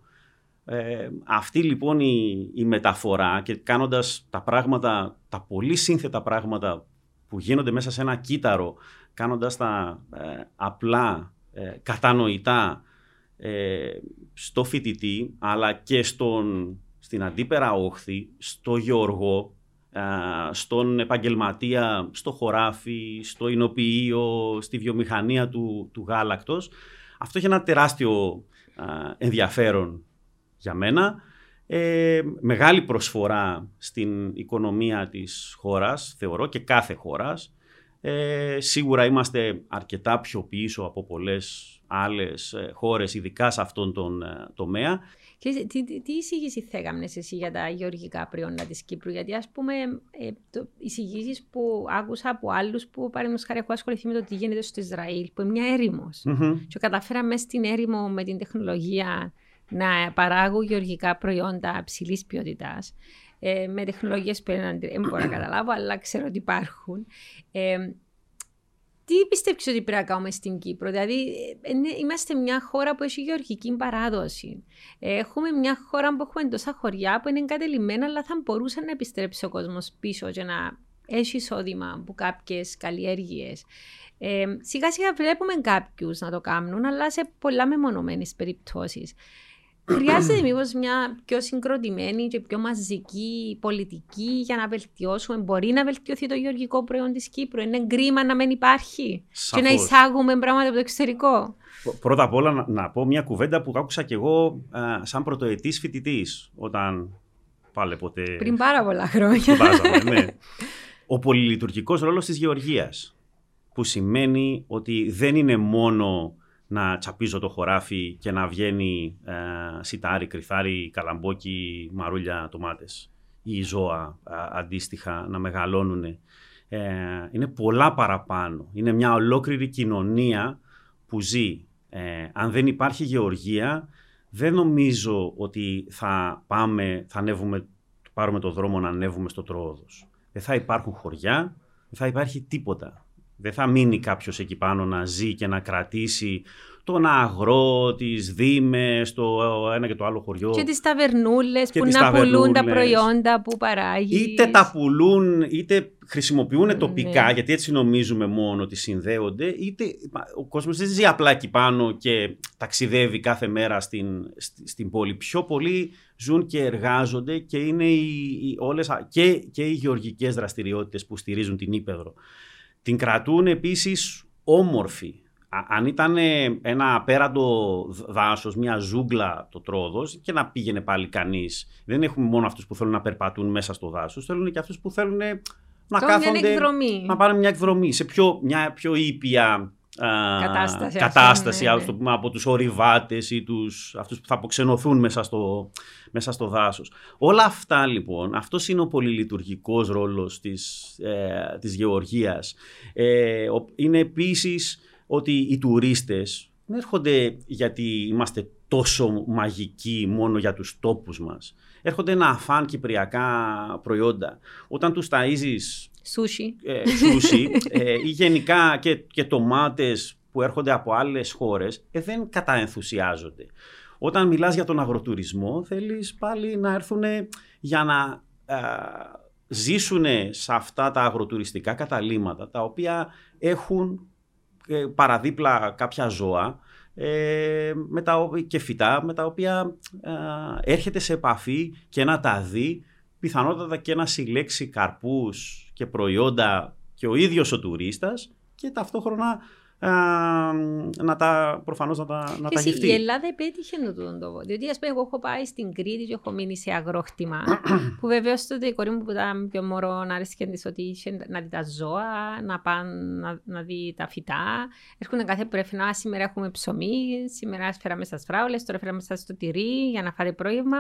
αυτή λοιπόν η, η μεταφορά και κάνοντας τα πράγματα, τα πολύ σύνθετα πράγματα που γίνονται μέσα σε ένα κύτταρο, κάνοντας τα ε, απλά, ε, κατανοητά ε, στο φοιτητή, αλλά και στον, στην αντίπερα όχθη, στο γεωργό, στον επαγγελματία, στο χωράφι, στο εινοποιείο, στη βιομηχανία του, του γάλακτος. Αυτό έχει ένα τεράστιο ενδιαφέρον για μένα ε, μεγάλη προσφορά στην οικονομία της χώρας, θεωρώ, και κάθε χώρας. Ε, σίγουρα είμαστε αρκετά πιο πίσω από πολλές άλλες ε, χώρες, ειδικά σε αυτόν τον ε, τομέα. Και τι, τι, τι εισήγηση θα εσύ για τα γεωργικά προϊόντα της Κύπρου, γιατί ας πούμε ε, το, εισηγήσεις που άκουσα από άλλους που παραδείγματος χάρη έχω ασχοληθεί με το τι γίνεται στο Ισραήλ, που είναι μια ερημος Και καταφέραμε στην έρημο με την τεχνολογία να παράγουν γεωργικά προϊόντα ψηλή ποιότητας. Ε, με τεχνολογίες που δεν μπορώ να καταλάβω, αλλά ξέρω ότι υπάρχουν. Ε, τι πιστεύεις ότι πρέπει να κάνουμε στην Κύπρο, Δηλαδή, ε, είμαστε μια χώρα που έχει γεωργική παράδοση. Έχουμε μια χώρα που έχουμε τόσα χωριά που είναι εγκατελειμμένα, αλλά θα μπορούσε να επιστρέψει ο κόσμος πίσω και να έχει εισόδημα από κάποιες καλλιέργειες. Ε, σιγά σιγά βλέπουμε κάποιους να το κάνουν, αλλά σε πολλά μεμονωμένες περιπτώσεις. Χρειάζεται μήπως μια πιο συγκροτημένη και πιο μαζική πολιτική για να βελτιώσουμε. Μπορεί να βελτιωθεί το γεωργικό προϊόν της Κύπρου. Είναι κρίμα να μην υπάρχει και να εισάγουμε πράγματα από το εξωτερικό. Πρώτα απ' όλα να, πω μια κουβέντα που άκουσα κι εγώ σαν πρωτοετής φοιτητής όταν πάλι ποτέ... Πριν πάρα πολλά χρόνια. ναι. Ο πολυλειτουργικός ρόλος της γεωργίας που σημαίνει ότι δεν είναι μόνο να τσαπίζω το χωράφι και να βγαίνει ε, σιτάρι, κρυθάρι, καλαμπόκι, μαρούλια, τομάτες ή ζώα αντίστοιχα να μεγαλώνουν. Ε, είναι πολλά παραπάνω. Είναι μια ολόκληρη κοινωνία που ζει. Ε, αν δεν υπάρχει γεωργία, δεν νομίζω ότι θα πάμε, θα ανέβουμε, πάρουμε το δρόμο να ανέβουμε στο Τρόοδος. Δεν θα υπάρχουν χωριά, δεν θα υπάρχει τίποτα. Δεν θα μείνει κάποιος εκεί πάνω να ζει και να κρατήσει τον αγρό, τις δήμες, το ένα και το άλλο χωριό. Και τις ταβερνούλες που να πουλούν τα προϊόντα που παράγεις. Είτε τα πουλούν, είτε χρησιμοποιούν Ναι. τοπικά, γιατί έτσι νομίζουμε μόνο ότι συνδέονται, είτε ο κόσμος δεν ζει απλά εκεί πάνω και ταξιδεύει κάθε μέρα στην, στη- στην πόλη. Πιο πολλοί ζουν και εργάζονται και είναι οι, οι- όλες, α- και, και οι γεωργικές δραστηριότητες που στηρίζουν την Ήπεδρο. Την κρατούν επίσης όμορφη. Α- αν ήταν ένα απέραντο δ- δάσος, μια ζούγκλα το τρόδος και να πήγαινε πάλι κανείς. Δεν έχουμε μόνο αυτούς που θέλουν να περπατούν μέσα στο δάσος, θέλουν και αυτούς που θέλουν να Τώρα μια κάθονται, εκδρομή. να πάνε μια εκδρομή σε πιο, μια πιο ήπια α, Κατάσταση, κατάσταση ας ας το πούμε, από τους ορειβάτες ή τους, αυτούς που θα αποξενωθούν μέσα στο, μέσα στο δάσος. Όλα αυτά λοιπόν, αυτός είναι ο πολυλειτουργικός ρόλος της, ε, της γεωργίας. Ε, ο- είναι επίσης ότι οι τουρίστες δεν έρχονται γιατί είμαστε τόσο μαγικοί μόνο για τους τόπους μας. Έρχονται να φάνε κυπριακά προϊόντα. Όταν τους ταΐζεις Σούσι. ε, σούσι ε, ή γενικά και, και τομάτες που έρχονται από άλλες χώρες ε, δεν καταενθουσιάζονται. Όταν μιλάς για τον αγροτουρισμό θέλεις πάλι να έρθουν για να ζήσουν σε αυτά τα αγροτουριστικά καταλήμματα τα οποία έχουν ε, παραδίπλα κάποια ζώα ε, με τα, ο- και φυτά με τα οποία ε, έρχεται σε επαφή και να τα δει πιθανότατα και να συλλέξει καρπούς και προϊόντα και ο ίδιος ο τουρίστας και ταυτόχρονα α, να τα, προφανώς να τα, να τα Εσύ, γευτεί. η Ελλάδα επέτυχε να το το Διότι, ας πούμε, εγώ έχω πάει στην Κρήτη και έχω μείνει σε αγρόκτημα. που βεβαίως τότε η κόρη μου που ήταν πιο μωρό να άρεσε της ότι είχε να δει τα ζώα, να πάνε να, να δει τα φυτά. Έρχονται κάθε πρέπει να σήμερα έχουμε ψωμί, σήμερα φέραμε στα φράουλες, τώρα φέραμε στα στο τυρί για να φάτε πρόβλημα.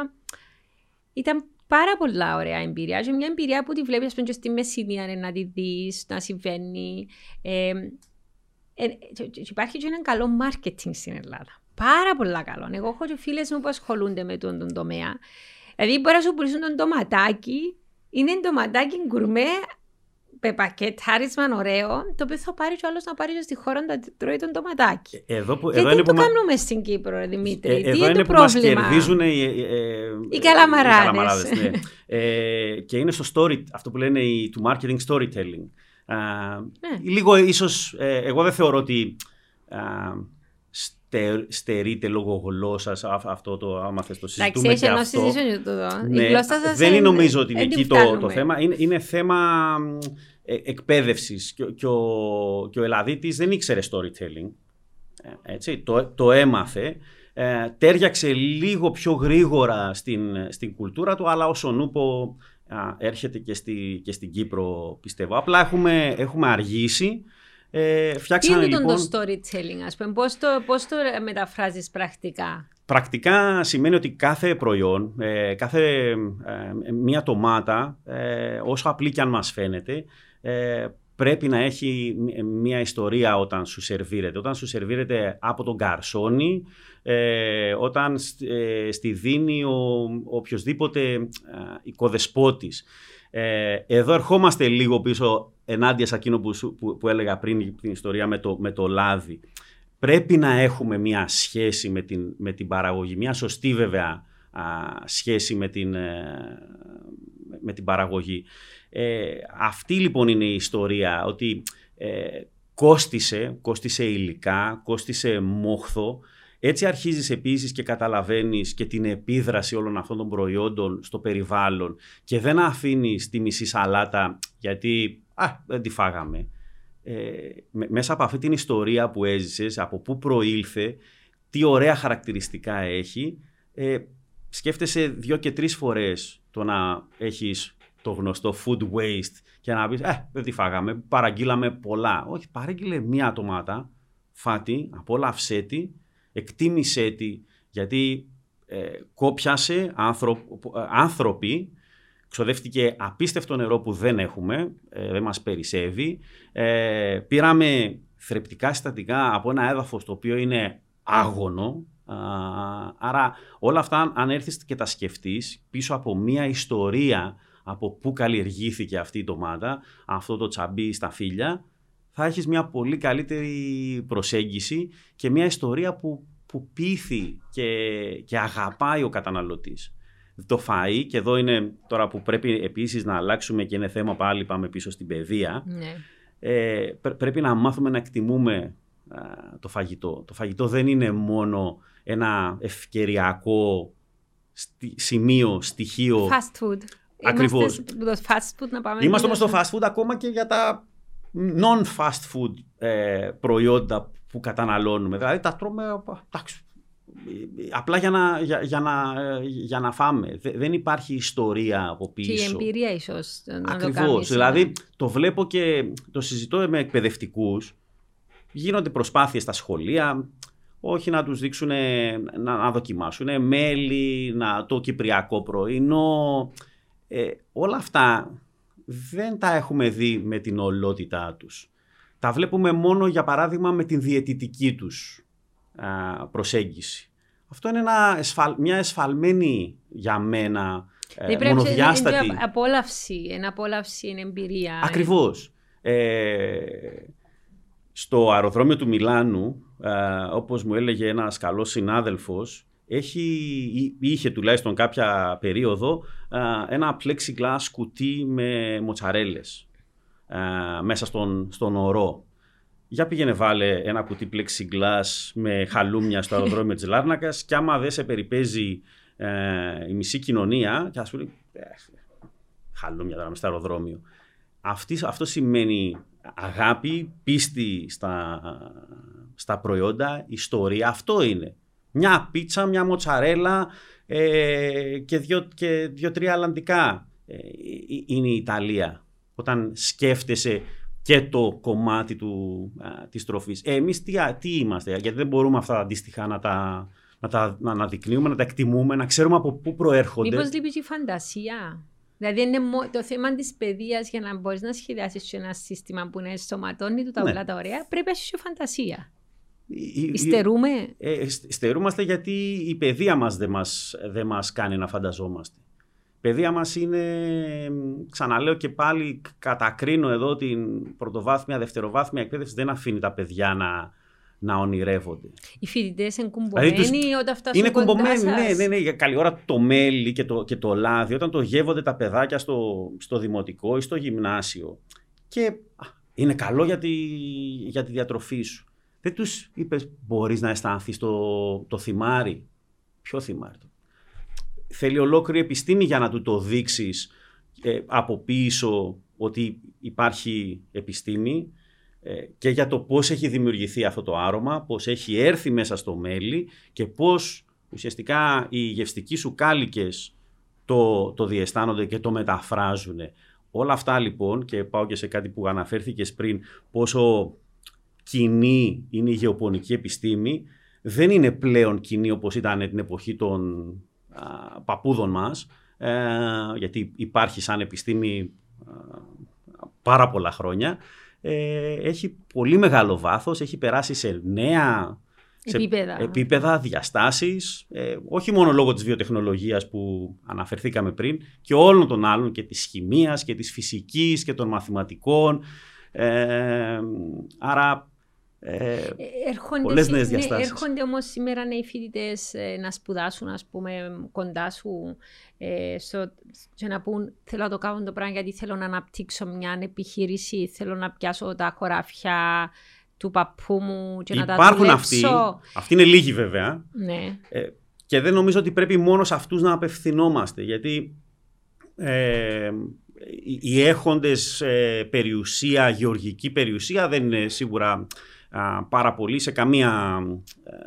Ήταν πάρα πολλά ωραία εμπειρία. Και μια εμπειρία που τη βλέπεις, ας πούμε, και στη Μεσσηνία να τη δεις, να συμβαίνει. Ε, ε, και- και υπάρχει και ένα καλό marketing στην Ελλάδα. Πάρα πολλά καλό. Εγώ έχω και φίλες μου που ασχολούνται με τον, τον τομέα. Δηλαδή μπορεί να σου πουλήσουν τον ντοματάκι. Είναι ντοματάκι γκουρμέ, με πακετάρισμα ωραίο, το οποίο θα πάρει κι ο άλλος να πάρει και στη χώρα να τρώει τον ντοματάκι. Εδώ που, Και εδώ τι είναι το που μα- κάνουμε στην Κύπρο, ρε Δημήτρη. Ε, τι εδώ είναι, είναι το που μας πρόβλημα; κερδίζουν οι, ε, ε, Οι καλαμαράδες. οι καλαμαράδες, ναι. ε, και είναι στο story, αυτό που λένε η, του marketing storytelling. Α, Ναι. Λίγο ίσως, ε, εγώ δεν θεωρώ ότι α, στε, στερείται λόγω γλώσσας α- αυτό το, άμα θες το Εντάξει, συζητούμε έχει και ενός αυτό. συζητήσεων για τούτο. Η Ναι, γλώσσα σας δεν είναι- νομίζω ότι είναι δεν την εκεί το, το βγάλουμε. θέμα. Είναι, είναι θέμα μ, ε, εκπαίδευσης και, ο- και, ο, και ο Ελλαδίτης δεν ήξερε storytelling. Ε, Έτσι, το, το έμαθε. Ε, τέριαξε λίγο πιο γρήγορα στην, στην κουλτούρα του, αλλά όσο νούπο α, έρχεται και, στη, και στην Κύπρο, πιστεύω. Απλά έχουμε, έχουμε αργήσει. Ε, Τι φτιάξανε είναι λοιπόν... το storytelling, ας πούμε, πώς το, πώς το μεταφράζεις πρακτικά; Πρακτικά σημαίνει ότι κάθε προϊόν, ε, κάθε ε, μία τομάτα, ε, όσο απλή και αν μας φαίνεται, ε, πρέπει να έχει μ- μία ιστορία όταν σου σερβίρεται. Όταν σου σερβίρεται από τον καρσόνι, ε, όταν σ- ε, στη δίνει ο, ο οποιοδήποτε ε, οικοδεσπότης. Ε, εδώ ερχόμαστε λίγο πίσω ενάντια σε εκείνο που, σου- που, που έλεγα πριν την ιστορία με το, με το λάδι πρέπει να έχουμε μια σχέση με την, με την παραγωγή, μια σωστή βέβαια α, σχέση με την, ε, με την παραγωγή. Ε, αυτή λοιπόν είναι η ιστορία, ότι ε, κόστισε, κόστισε υλικά, κόστισε μόχθο, έτσι αρχίζεις επίσης και καταλαβαίνεις και την επίδραση όλων αυτών των προϊόντων στο περιβάλλον και δεν αφήνεις τη μισή σαλάτα γιατί α, δεν τη φάγαμε. Ε, με- μέσα από αυτή την ιστορία που έζησες, από πού προήλθε, τι ωραία χαρακτηριστικά έχει, ε, σκέφτεσαι δύο και τρεις φορές το να έχεις το γνωστό food waste και να πεις «Ε, δεν τη φάγαμε, παραγγείλαμε πολλά». Όχι, παράγγειλε μία ντομάτα, φάτη, απόλαυσέ τη, εκτίμησέ τη, γιατί ε, κόπιασε άνθρω- άνθρωποι ξοδεύτηκε απίστευτο νερό που δεν έχουμε, ε, δεν μας περισσεύει. Ε, πήραμε θρεπτικά συστατικά από ένα έδαφος το οποίο είναι άγωνο. Α, άρα όλα αυτά αν έρθεις και τα σκεφτείς πίσω από μία ιστορία από πού καλλιεργήθηκε αυτή η ντομάτα, αυτό το τσαμπί στα φύλλα, θα έχεις μια πολύ καλύτερη προσέγγιση και μια ιστορία που, που πείθει και, και αγαπάει ο καταναλωτής. Το φαΐ, και εδώ είναι τώρα που πρέπει επίσης να αλλάξουμε και είναι θέμα πάλι πάμε πίσω στην παιδεία, Ναι. ε, πρέπει να μάθουμε να εκτιμούμε το φαγητό. Το φαγητό δεν είναι μόνο ένα ευκαιριακό σημείο, στοιχείο. Fast food. Ακριβώς. Είμαστε στο fast food να πάμε. Είμαστε όμως στο fast food ακόμα και για τα non-fast food ε, προϊόντα που καταναλώνουμε. Δηλαδή τα τρώμε εντάξει, απλά για να, για, για να, για να φάμε. Δεν υπάρχει ιστορία από πίσω. Και η εμπειρία ίσως να Ακριβώς. το κάνεις, δηλαδή ναι. το βλέπω και το συζητώ με εκπαιδευτικούς. Γίνονται προσπάθειες στα σχολεία όχι να τους δείξουν να, να δοκιμάσουν μέλι, να, το κυπριακό πρωινό. Ε, όλα αυτά δεν τα έχουμε δει με την ολότητά τους. Τα βλέπουμε μόνο για παράδειγμα με την διαιτητική τους α, προσέγγιση. Αυτό είναι ένα, εσφαλ, μια εσφαλμένη για μένα ε, μονοδιάστατη... Είναι απόλαυση, είναι απόλαυση, είναι εμπειρία. Ακριβώς. Ε, στο αεροδρόμιο του Μιλάνου, ε, όπως μου έλεγε ένας καλός συνάδελφος, έχει, είχε τουλάχιστον κάποια περίοδο ε, ένα plexiglass κουτί με μοτσαρέλες ε, μέσα στον, στον ορό. Για πήγαινε βάλε ένα κουτί plexiglass με χαλούμια στο αεροδρόμιο της Λάρνακας και άμα δεν σε περιπέζει ε, η μισή κοινωνία και ας πούμε χαλούμια τώρα με στο αεροδρόμιο. Αυτή, αυτό σημαίνει αγάπη, πίστη στα, στα προϊόντα, ιστορία. Αυτό είναι. Μια πίτσα, μια μοτσαρέλα ε, και δύο-τρία και δύο, αλλαντικά ε, είναι η Ιταλία. Όταν σκέφτεσαι και το κομμάτι του, α, της τροφής. Ε, εμείς τι, τι είμαστε, γιατί δεν μπορούμε αυτά αντίστοιχα να τα, να τα να αναδεικνύουμε, να τα εκτιμούμε, να ξέρουμε από πού προέρχονται. Μήπως λείπει και η φαντασία. Δηλαδή είναι το θέμα της παιδείας για να μπορείς να σχεδιάσεις ένα σύστημα που να ενσωματώνει τα όλα τα ωραία, πρέπει να έχεις και φαντασία. Ιστερούμε. Ε, στερούμαστε γιατί η παιδεία μας δεν μας, δεν μας κάνει να φανταζόμαστε. Η παιδεία μας είναι, ξαναλέω και πάλι κατακρίνω εδώ την πρωτοβάθμια, δευτεροβάθμια εκπαίδευση, δεν αφήνει τα παιδιά να, να ονειρεύονται. Οι φοιτητές είναι κουμπωμένοι δηλαδή, όταν φτάσουν Είναι κοντά κουμπωμένοι, σας; ναι, ναι, ναι. Για καλή ώρα το μέλι και το, και το λάδι, όταν το γεύονται τα παιδάκια στο, στο δημοτικό ή στο γυμνάσιο. Και α, είναι καλό για τη, για τη διατροφή σου. Δεν τους είπες μπορείς να αισθανθείς το, το θυμάρι. Ποιο θυμάρι. Θέλει ολόκληρη επιστήμη για να του το δείξεις ε, από πίσω ότι υπάρχει επιστήμη ε, και για το πώς έχει δημιουργηθεί αυτό το άρωμα, πώς έχει έρθει μέσα στο μέλι και πώς ουσιαστικά οι γευστικοί σου κάλικες το, το διαισθάνονται και το μεταφράζουν. Όλα αυτά λοιπόν και πάω και σε κάτι που αναφέρθηκες πριν πόσο κοινή είναι η γεωπονική επιστήμη δεν είναι πλέον κοινή όπως ήταν την εποχή των α, παππούδων μας ε, γιατί υπάρχει σαν επιστήμη α, πάρα πολλά χρόνια ε, έχει πολύ μεγάλο βάθος, έχει περάσει σε νέα σε επίπεδα, επίπεδα διαστάσεις, ε, όχι μόνο λόγω της βιοτεχνολογίας που αναφερθήκαμε πριν και όλων των άλλων και της χημείας και της φυσικής και των μαθηματικών. Ε, άρα ε, έρχονται, πολλές νέες ναι, διαστάσεις. έρχονται όμως σήμερα νέοι φοιτητές ε, να σπουδάσουν ας πούμε κοντά σου ε, στο, και να πούν θέλω να το κάνω το πράγμα γιατί θέλω να αναπτύξω μια επιχείρηση, θέλω να πιάσω τα χωράφια του παππού μου και να τα Υπάρχουν δουλέψω. αυτοί, αυτοί είναι λίγοι βέβαια Ναι. ε, και δεν νομίζω ότι πρέπει μόνος σε αυτούς να απευθυνόμαστε γιατί ε, οι- οι έχοντες ε, περιουσία, γεωργική περιουσία δεν είναι σίγουρα α, πάρα πολύ σε καμία,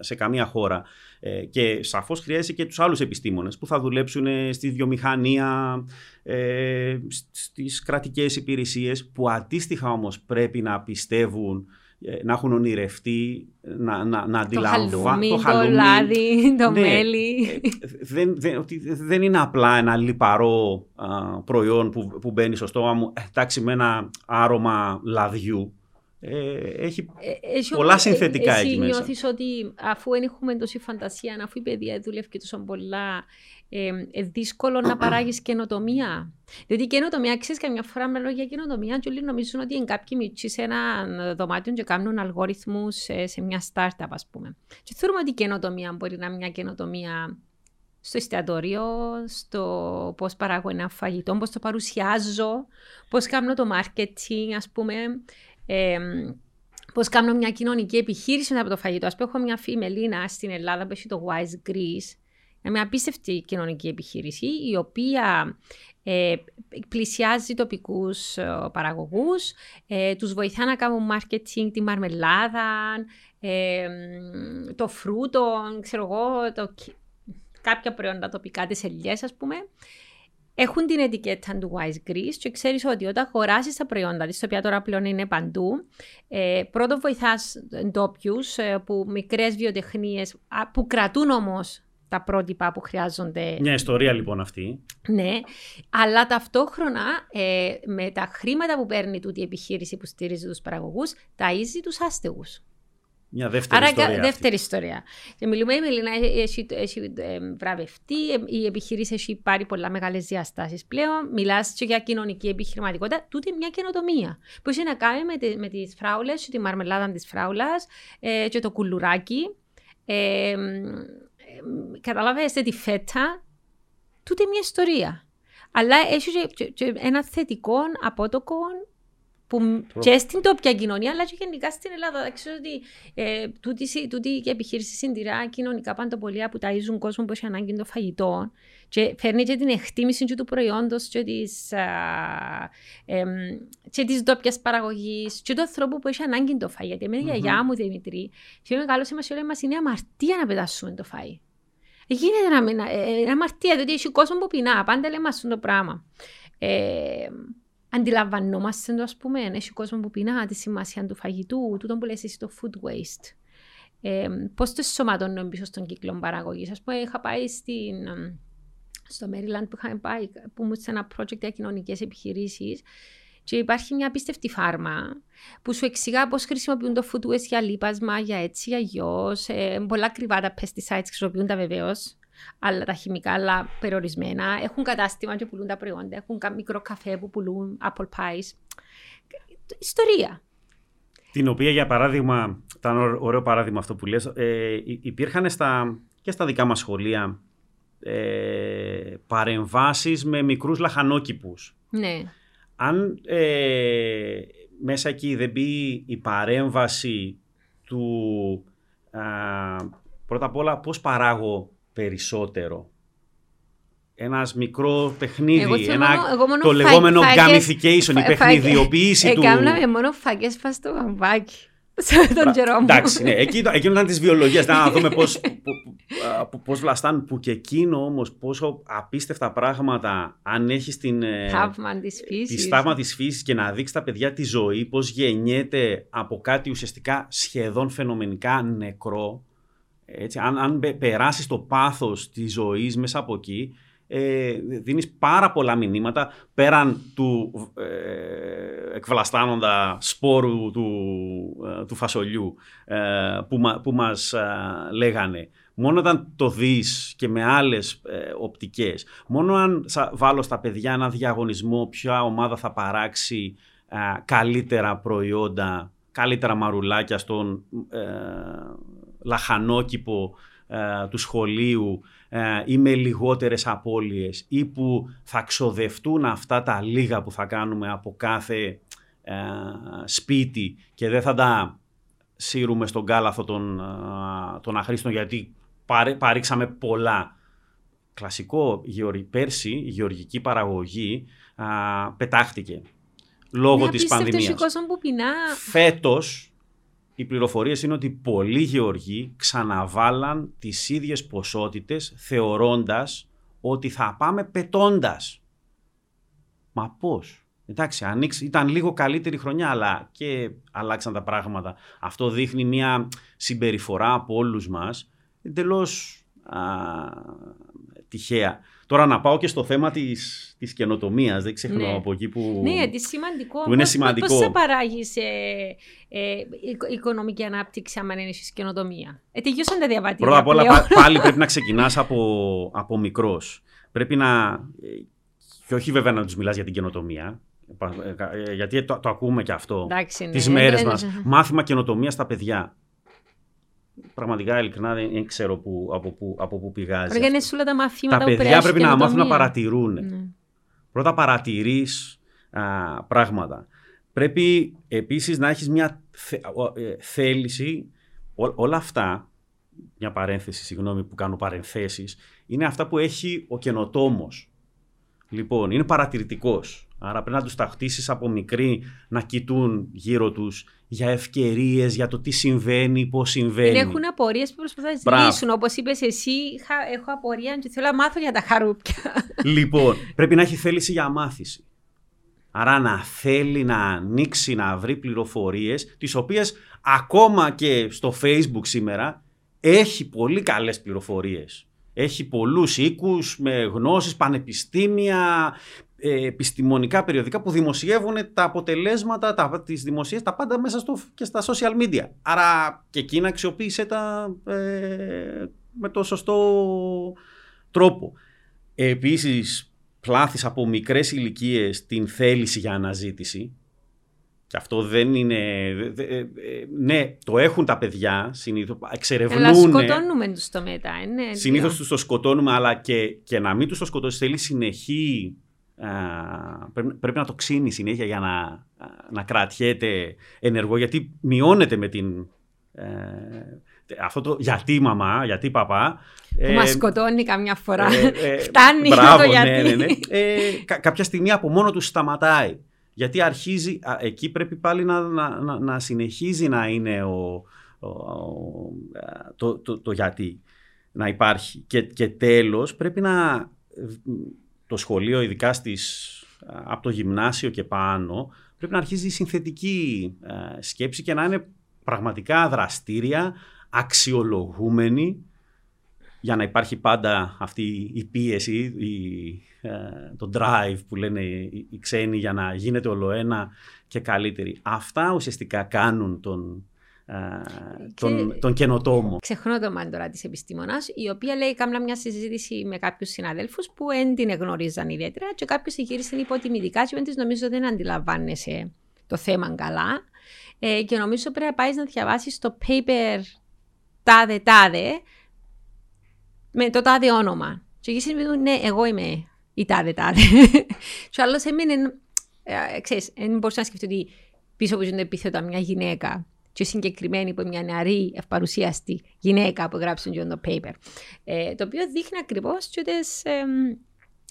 σε καμία χώρα. Ε, και σαφώς χρειάζεται και τους άλλους επιστήμονες που θα δουλέψουν ε, στη βιομηχανία, ε, σ- στις κρατικές υπηρεσίες που αντίστοιχα όμως πρέπει να πιστεύουν, ε, να έχουν ονειρευτεί, να, να, να Το αντιλαμβάνουν χαλούμι, το, λάδι, το Ναι. μέλι. Ε, δεν, δεν, ότι δεν είναι απλά ένα λιπαρό α, προϊόν που, που μπαίνει στο στόμα μου, ε, εντάξει με ένα άρωμα λαδιού. Ε, έχει ε, πολλά συνθετικά εσύ εκεί μέσα. νιώθεις ότι αφού δεν έχουμε τόση φαντασία, αφού η παιδεία δουλεύει και τόσο πολλά, ε, ε, δύσκολο να παράγεις καινοτομία; Διότι η καινοτομία, ξέρεις, καμιά φορά με λόγια καινοτομία, και όλοι νομίζουν ότι είναι κάποιοι μυτσί σε ένα δωμάτιο και κάνουν αλγόριθμους σε, σε μια startup, ας πούμε. Και θεωρούμε ότι η καινοτομία μπορεί να είναι μια καινοτομία στο εστιατόριο, στο πώς παράγω ένα φαγητό, πώς το παρουσιάζω, πώς κάνω το marketing, ας πούμε. Ε, Πώς κάνω μια κοινωνική επιχείρηση μετά από το φαγητό. Α πούμε, έχω μια φίλη Μελίνα στην Ελλάδα που έχει το Wise Greece, μια απίστευτη κοινωνική επιχείρηση, η οποία ε, πλησιάζει τοπικούς ε, παραγωγούς, ε, τους βοηθά να κάνουν marketing τη μαρμελάδα, ε, το φρούτο, ξέρω εγώ, το, κάποια προϊόντα τοπικά, τις ελιές ας πούμε. Έχουν την ετικέτα του Wise Greece και ξέρεις ότι όταν αγοράσει τα προϊόντα τη, τα οποία τώρα πλέον είναι παντού, ε, πρώτον βοηθάς ντόπιους, ε, που μικρές βιοτεχνίες, που κρατούν όμως τα πρότυπα που χρειάζονται. Μια ιστορία λοιπόν αυτή. Ναι, αλλά ταυτόχρονα ε, με τα χρήματα που παίρνει τούτη η επιχείρηση που στηρίζει τους παραγωγούς, ταΐζει τους άστεγους. Μια δεύτερη Άρα, ιστορία. δεύτερη ιστορία. Και μιλούμε με Ελληνά, έχει, έχει ε, βραβευτεί, ε, η επιχείρηση έχει πάρει πολλά μεγάλες διαστάσεις πλέον. Μιλάς και για κοινωνική επιχειρηματικότητα. Τούτη μια καινοτομία που έχει να κάνει με, με τις φράουλες, τη μαρμελάδα της φράουλας ε, και το κουλουράκι. Ε, καταλαβαίνετε τη φέτα, τούτη μια ιστορία. Αλλά έχει και, και ένα θετικό απότοκο που και στην τοπια κοινωνία, αλλά και γενικά στην Ελλάδα. Ξέρω ότι ε, τούτη, τούτη η επιχείρηση συντηρά κοινωνικά παντοπολία που ταΐζουν κόσμο που έχει ανάγκη το φαγητό και φέρνει και την εκτίμηση και του προϊόντος και της, α, ε, και της ντόπιας παραγωγής και του ανθρώπου που έχει ανάγκη το φαγητό. Γιατί εμένα η γιαγιά μου Δημητρή, και μεγάλος μας λέει μας είναι αμαρτία να πετάσουμε το φαΐ. Γίνεται να μην, ε, είναι αμαρτία, διότι έχει κόσμο που πεινά, πάντα λέμε αυτό το πράγμα. Ε, αντιλαμβανόμαστε το, ας πούμε, έχει κόσμος που πεινά τη σημασία του φαγητού, τούτο που λες εσύ το food waste. Ε, Πώς το σωματώνω πίσω στον κύκλο παραγωγής. Α πούμε, είχα πάει στην, στο Maryland που είχα πάει, που μου σε ένα project για κοινωνικές επιχειρήσεις. Και υπάρχει μια απίστευτη φάρμα που σου εξηγά πώς χρησιμοποιούν το food waste για λίπασμα, για έτσι, για γιος. Ε, πολλά κρυβά τα pesticides χρησιμοποιούν τα βεβαίως αλλά τα χημικά, αλλά περιορισμένα. Έχουν κατάστημα και πουλούν τα προϊόντα. Έχουν μικρό καφέ που πουλούν apple pies. Ιστορία. Την οποία, για παράδειγμα, ήταν ωραίο παράδειγμα αυτό που λες, ε, υπήρχαν στα, και στα δικά μας σχολεία ε, παρεμβάσεις με μικρούς λαχανόκηπους. Ναι. Αν ε, μέσα εκεί δεν μπει η παρέμβαση του πρώτα απ' όλα πώς παράγω περισσότερο. Ένας μικρό παιχνίδι, ένα, μόνο, το λεγόμενο gamification, η παιχνιδιοποίηση του. Έκαναμε μόνο φαγές πα στο γαμπάκι. Σε τον καιρό μου. Εντάξει, ναι, εκείνο, εκείνο ήταν της βιολογίας. να δούμε πώ πώς βλαστάν. Που και εκείνο όμως, πόσο απίστευτα πράγματα, αν έχεις την. Ε, θαύμα της φύσης. Τη θαύμα της φύσης και να δείξει τα παιδιά τη ζωή, πώς γεννιέται από κάτι ουσιαστικά σχεδόν φαινομενικά νεκρό. Έτσι, αν, αν περάσεις το πάθος της ζωής μέσα από εκεί, ε, δίνεις πάρα πολλά μηνύματα πέραν του ε, εκβλαστάνοντα σπόρου του, ε, του φασολιού ε, που, που μας ε, λέγανε. Μόνο όταν το δεις και με άλλες οπτικές, μόνο αν βάλω στα παιδιά ένα διαγωνισμό ποια ομάδα θα παράξει καλύτερα προϊόντα, καλύτερα μαρουλάκια στον λαχανόκηπο ε, του σχολείου ε, ή με λιγότερες απώλειες ή που θα ξοδευτούν αυτά τα λίγα που θα κάνουμε από κάθε ε, σπίτι και δεν θα τα σύρουμε στον κάλαθο των, των αχρήστων γιατί παρήξαμε πολλά. Κλασικό, πέρσι η γεωργική παραγωγή πετάχτηκε λόγω της πανδημίας. Που πεινά. Φέτος οι πληροφορίες είναι ότι πολλοί γεωργοί ξαναβάλαν τις ίδιες ποσότητες θεωρώντας ότι θα πάμε πετώντας. Μα πώς; Εντάξει, ανοίξει, ήταν λίγο καλύτερη χρονιά, αλλά και αλλάξαν τα πράγματα. Αυτό δείχνει μια συμπεριφορά από όλους μας εντελώς τυχαία. Τώρα να πάω και στο θέμα της, της καινοτομίας, δεν ξεχνώ Ναι. από εκεί που... Ναι, γιατί σημαντικό. που είναι Πώς- σημαντικό. Πώς θα παράγεις ε, ε, οικο- οικονομική ανάπτυξη άμα είναι έχεις καινοτομία; Ε, τελειώσαν τα διαβατήρια Πρώτα απ' όλα πλέον. πα- πάλι πρέπει να ξεκινάς από, από μικρός. Πρέπει να... ε, Και όχι βέβαια να τους μιλάς για την καινοτομία, πα- ε, ε, γιατί το, το ακούμε και αυτό Εντάξει, ναι. τις μέρες Ε, ε, μας. ε, Μάθημα καινοτομίας στα παιδιά. Πραγματικά, ειλικρινά, δεν δεν ξέρω που, από, πού, από πού πηγάζει. Πρέπει να είναι αυτό. σου όλα τα μαθήματα Τα που παιδιά πρέπει να καινοτομία. μάθουν να παρατηρούν. Ναι. Πρώτα παρατηρείς α, πράγματα. Πρέπει επίσης να έχεις μια θε- ο- ε, θέληση. Ό- όλα αυτά, μια παρένθεση, συγγνώμη που κάνω παρενθέσεις, είναι αυτά που έχει ο καινοτόμος. Λοιπόν, είναι παρατηρητικός. Άρα πρέπει να τους τα χτίσεις από μικροί να κοιτούν γύρω τους για ευκαιρίες, για το τι συμβαίνει, πώς συμβαίνει. Είναι έχουν απορίες που προσπαθούν να Μπράβο. λύσουν. Όπως είπες εσύ, είχα- έχω απορία και θέλω να μάθω για τα χαρούπια. Λοιπόν, πρέπει να έχει θέληση για μάθηση. Άρα να θέλει να ανοίξει, να βρει πληροφορίες, τις οποίες ακόμα και στο facebook σήμερα έχει πολύ καλές πληροφορίες. Έχει πολλούς οίκους με γνώσεις, πανεπιστήμια, ε, επιστημονικά περιοδικά που δημοσιεύουν τα αποτελέσματα, τα, τις δημοσίες, τα πάντα μέσα στο, και στα social media. Άρα και εκείνα αξιοποίησε τα ε, με το σωστό τρόπο. Επίσης, πλάθεις από μικρές ηλικίες την θέληση για αναζήτηση. Και αυτό δεν είναι... δε- δε- ε, ε, ναι, το έχουν τα παιδιά, συνήθως, Αλλά εξερευνούν. σκοτώνουμε τους το μετά. ε, Ναι, Συνήθως δύο. τους το σκοτώνουμε, αλλά και, και να μην τους το σκοτώσει θέλει συνεχή... α, πρέπει, πρέπει να το ξύνει συνέχεια για να, α, να κρατιέται ενεργό, γιατί μειώνεται με την... ε, αυτό το γιατί μαμά, γιατί παπά. Που ε, μας σκοτώνει καμιά φορά. ε, ε, Φτάνει μπράβο, το ναι, γιατί. ναι, ναι. Ε, κα- κάποια στιγμή από μόνο του σταματάει. Γιατί αρχίζει, α, εκεί πρέπει πάλι να, να, να, να συνεχίζει να είναι ο, ο- ο- α, το, το, το γιατί να υπάρχει. Και, και τέλος πρέπει να το σχολείο ειδικά στις, α, από το γυμνάσιο και πάνω πρέπει να αρχίζει η συνθετική α, σκέψη και να είναι πραγματικά δραστήρια, αξιολογούμενη για να υπάρχει πάντα αυτή η πίεση, η, ε, το drive που λένε οι, οι ξένοι για να γίνεται ολοένα και καλύτερη. Αυτά ουσιαστικά κάνουν τον, ε, τον, τον καινοτόμο. Ξεχνώ το μάντορα της επιστήμονας, η οποία λέει: Κάμνα μια συζήτηση με κάποιους συναδέλφους που δεν την γνωρίζαν ιδιαίτερα και κάποιος γύρισε υποτιμητικά και δεν της νομίζω δεν αντιλαμβάνεσαι το θέμα καλά. Ε, και νομίζω πρέπει να πάεις να διαβάσεις το paper τάδε τάδε με το τάδε όνομα. Και εκεί συνειδητοποιούν, ναι, εγώ είμαι η τάδε τάδε. και ο άλλος έμεινε. Ε, ξέρεις, δεν μπορούσα να σκεφτεί ότι πίσω από το επίθετο μια γυναίκα και συγκεκριμένη από μια νεαρή ευπαρουσίαστη γυναίκα που γράψει το paper. Ε, το οποίο δείχνει ακριβώς και τις, εμ,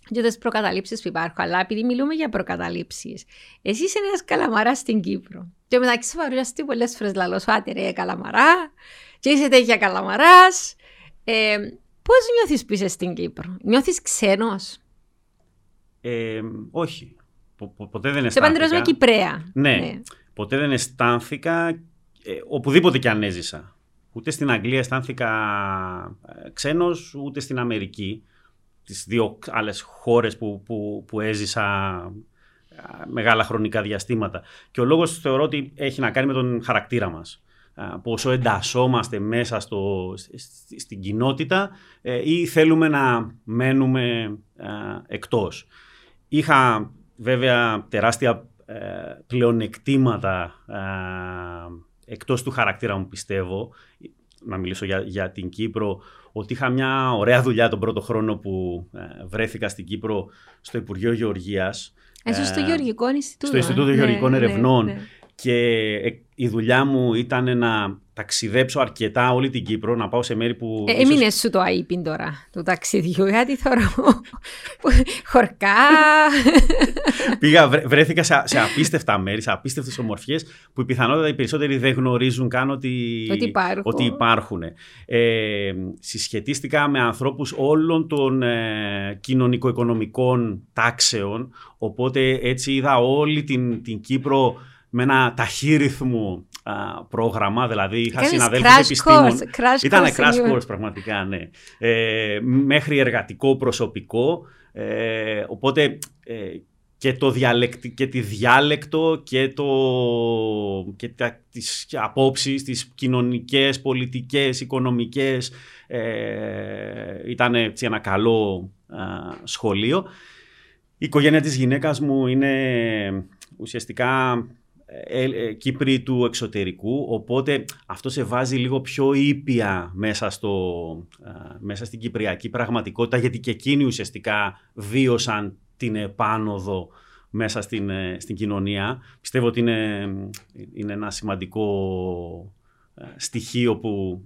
και τις προκαταλήψεις που υπάρχουν. Αλλά επειδή μιλούμε για προκαταλήψεις, εσύ είσαι ένας καλαμαράς στην Κύπρο. Και μεταξύ σου παρουσιαστεί πολλές φορές λαλός σου, άτε ρε καλαμαρά, και είσαι τέτοια καλαμαράς. Ε, πώς νιώθεις που είσαι στην Κύπρο, νιώθεις ξένος; Ε, όχι. Πο- πο- ποτέ δεν Σε αισθάνθηκα. παντρεύω Κυπρέα. Ναι. Ποτέ δεν αισθάνθηκα ε, οπουδήποτε και αν έζησα. Ούτε στην Αγγλία αισθάνθηκα ε, ξένος, ούτε στην Αμερική. Τις δύο άλλες χώρες που, που, που έζησα ε, μεγάλα χρονικά διαστήματα. Και ο λόγος θεωρώ ότι έχει να κάνει με τον χαρακτήρα μας. Ε, Πόσο εντασσόμαστε μέσα στο, σ- στην κοινότητα ε, ή θέλουμε να μένουμε ε, εκτός. Είχα βέβαια τεράστια ε, πλεονεκτήματα ε, εκτός του χαρακτήρα μου πιστεύω να μιλήσω για, για την Κύπρο ότι είχα μια ωραία δουλειά τον πρώτο χρόνο που ε, βρέθηκα στην Κύπρο στο Υπουργείο Γεωργίας Εσύ στο Ε, Γεωργικό Ινστιτούτο. στο Ινστιτούτο ε. Γεωργικών Ναι, ναι, Ερευνών. ναι. Και ε, η δουλειά μου ήταν να ταξιδέψω αρκετά όλη την Κύπρο, να πάω σε μέρη που... Ε, ίσως- έμεινες σου το αείπιν τώρα του ταξιδιού, γιατί θεωρώ χορκά. Πήγα, βρε- βρέθηκα σε, σε απίστευτα μέρη, σε απίστευτες ομορφιές που η πιθανότητα οι περισσότεροι δεν γνωρίζουν καν ότι, Ότι υπάρχουν. ότι υπάρχουν. Ε, συσχετίστηκα με ανθρώπους όλων των ε, κοινωνικο-οικονομικών τάξεων, οπότε έτσι είδα όλη την, την Κύπρο με ένα ταχύ ρυθμό πρόγραμμα, δηλαδή είχα συναδέλφους επιστήμων. Ήταν crash course πραγματικά, ναι. Ε, μέχρι εργατικό προσωπικό. Ε, οπότε ε, και, το διαλεκτι, και τη διάλεκτο και, το, και τα, τις απόψεις, τις κοινωνικές, πολιτικές, οικονομικές. Ε, ήταν έτσι ένα καλό σχολείο. Η οικογένεια της γυναίκας μου είναι ουσιαστικά ε, ε, Κύπρη του εξωτερικού, οπότε αυτό σε βάζει λίγο πιο ήπια μέσα, στο, μέσα στην κυπριακή πραγματικότητα, γιατί και εκείνοι ουσιαστικά βίωσαν την επάνωδο μέσα στην, ε, στην κοινωνία. Πιστεύω ότι είναι, είναι ένα σημαντικό στοιχείο που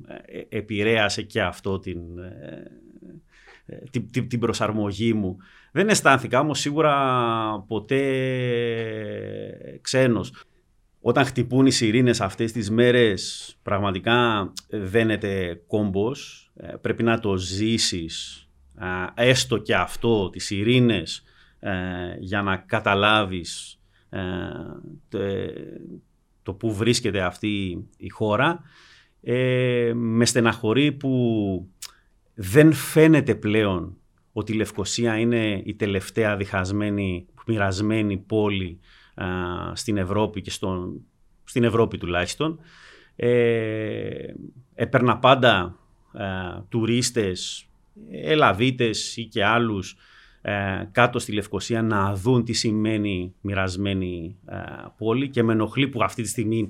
επηρέασε και αυτό την, την, την προσαρμογή μου. Δεν αισθάνθηκα όμως σίγουρα ποτέ ξένος. Όταν χτυπούν οι σιρήνες αυτές τις μέρες πραγματικά δένεται κόμπος. Ε, πρέπει να το ζήσεις έστω και αυτό, τις σιρήνες ε, για να καταλάβεις ε, το που βρίσκεται αυτή η χώρα. Με στεναχωρεί που δεν φαίνεται πλέον ότι η Λευκοσία είναι η τελευταία διχασμένη, μοιρασμένη πόλη στην Ευρώπη και στον, στην Ευρώπη τουλάχιστον. Ε, έπαιρνα πάντα ε, τουρίστες, Ελαβίτες ή και άλλους ε, κάτω στη Λευκοσία να δουν τι σημαίνει μοιρασμένη ε, πόλη και με ενοχλεί που αυτή τη στιγμή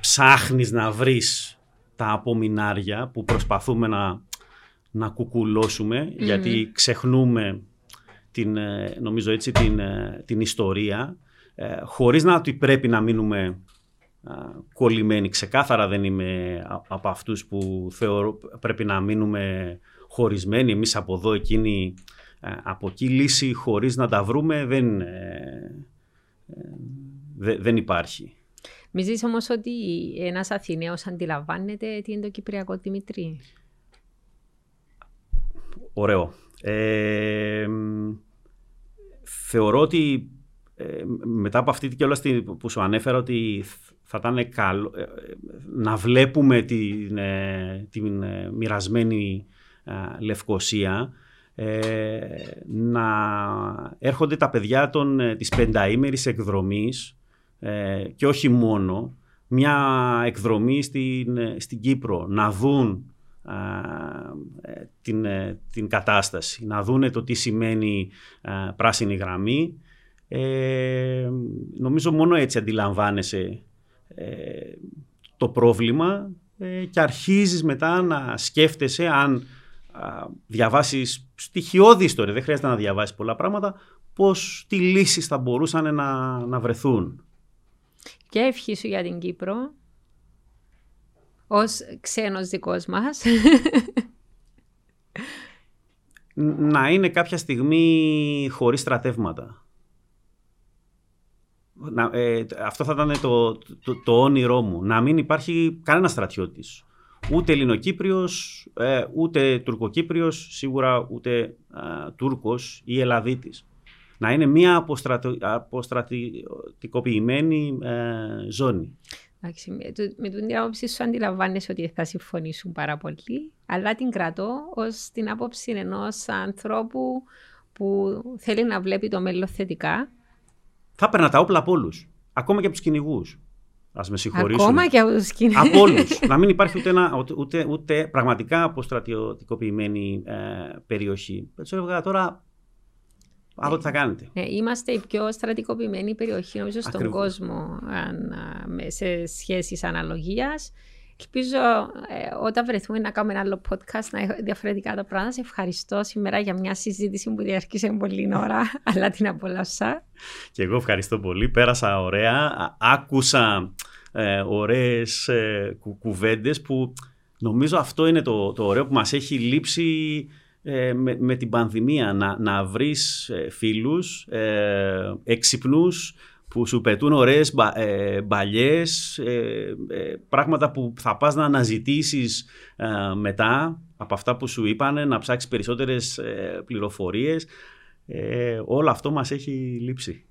ψάχνεις να βρεις τα απομεινάρια που προσπαθούμε να, να κουκουλώσουμε γιατί ξεχνούμε την, νομίζω έτσι, την, την ιστορία ε, χωρίς να ότι πρέπει να μείνουμε κολλημένοι. Ξεκάθαρα δεν είμαι από αυτούς που θεωρώ πρέπει να μείνουμε χωρισμένοι. Εμείς από εδώ, εκείνοι ε, από εκεί λύση χωρίς να τα βρούμε δεν, ε, δεν υπάρχει. Μιζείς όμως ότι ένας Αθηναίος αντιλαμβάνεται τι είναι το Κυπριακό Δημητρή; Ωραίο. θεωρώ ότι ε, μετά από αυτή την κιόλας που σου ανέφερα ότι θα ήταν καλό ε, να βλέπουμε την, ε, την μοιρασμένη Λευκοσία να έρχονται τα παιδιά των, της πενταήμερης εκδρομής και όχι μόνο μια εκδρομή στην, στην Κύπρο να δουν την, την κατάσταση, να δούνε το τι σημαίνει πράσινη γραμμή ε, νομίζω μόνο έτσι αντιλαμβάνεσαι ε, το πρόβλημα ε, και αρχίζεις μετά να σκέφτεσαι αν α, διαβάσεις στοιχειώδη ιστορία, δεν χρειάζεται να διαβάσεις πολλά πράγματα, πώς τι λύσεις θα μπορούσαν να, να βρεθούν. Και ευχής σου για την Κύπρο, ως ξένος δικός μας. να είναι κάποια στιγμή χωρίς στρατεύματα. Να, ε, αυτό θα ήταν το, το, το, όνειρό μου. Να μην υπάρχει κανένας στρατιώτης. Ούτε Ελληνοκύπριος, ε, ούτε Τουρκοκύπριος, σίγουρα ούτε ε, Τούρκος ή Ελλαδίτης. Να είναι μια αποστρατο, αποστρατικοποιημένη ε, ζώνη. Εντάξει, με, με την άποψη σου αντιλαμβάνεσαι ότι θα συμφωνήσουν πάρα πολύ, αλλά την κρατώ ως την άποψη ενός ανθρώπου που θέλει να βλέπει το μέλλον θετικά θα έπαιρνα τα όπλα από όλους. Ακόμα και από τους κυνηγούς. Α με συγχωρήσουν. Ακόμα και από τους κυνηγούς. Από όλους. να μην υπάρχει ούτε, ένα, ούτε, ούτε πραγματικά αποστρατιωτικοποιημένη ε, περιοχή. Έτσι έλεγα τώρα. Αυτό τι θα κάνετε. Ναι, είμαστε η πιο στρατικοποιημένη περιοχή νομίζω στον κόσμο αν, σε σχέσεις αναλογία. Ελπίζω ε, όταν βρεθούμε να κάνουμε ένα άλλο podcast να έχω διαφορετικά τα πράγματα. Σε ευχαριστώ σήμερα για μια συζήτηση που διαρκήσε πολύ ώρα, αλλά την απολαύσα. Και εγώ ευχαριστώ πολύ. Πέρασα ωραία. Άκουσα ε, ωραίες ε, κουβέντες που νομίζω αυτό είναι το, το ωραίο που μας έχει λείψει ε, με, με, την πανδημία. Να, να βρεις ε, φίλους ε, έξυπνους, που σου πετούν ωραίες ε, μπαλιές, ε, ε, πράγματα που θα πας να αναζητήσεις μετά από αυτά που σου είπανε, να ψάξεις περισσότερες πληροφορίες. όλο αυτό μας έχει λείψει.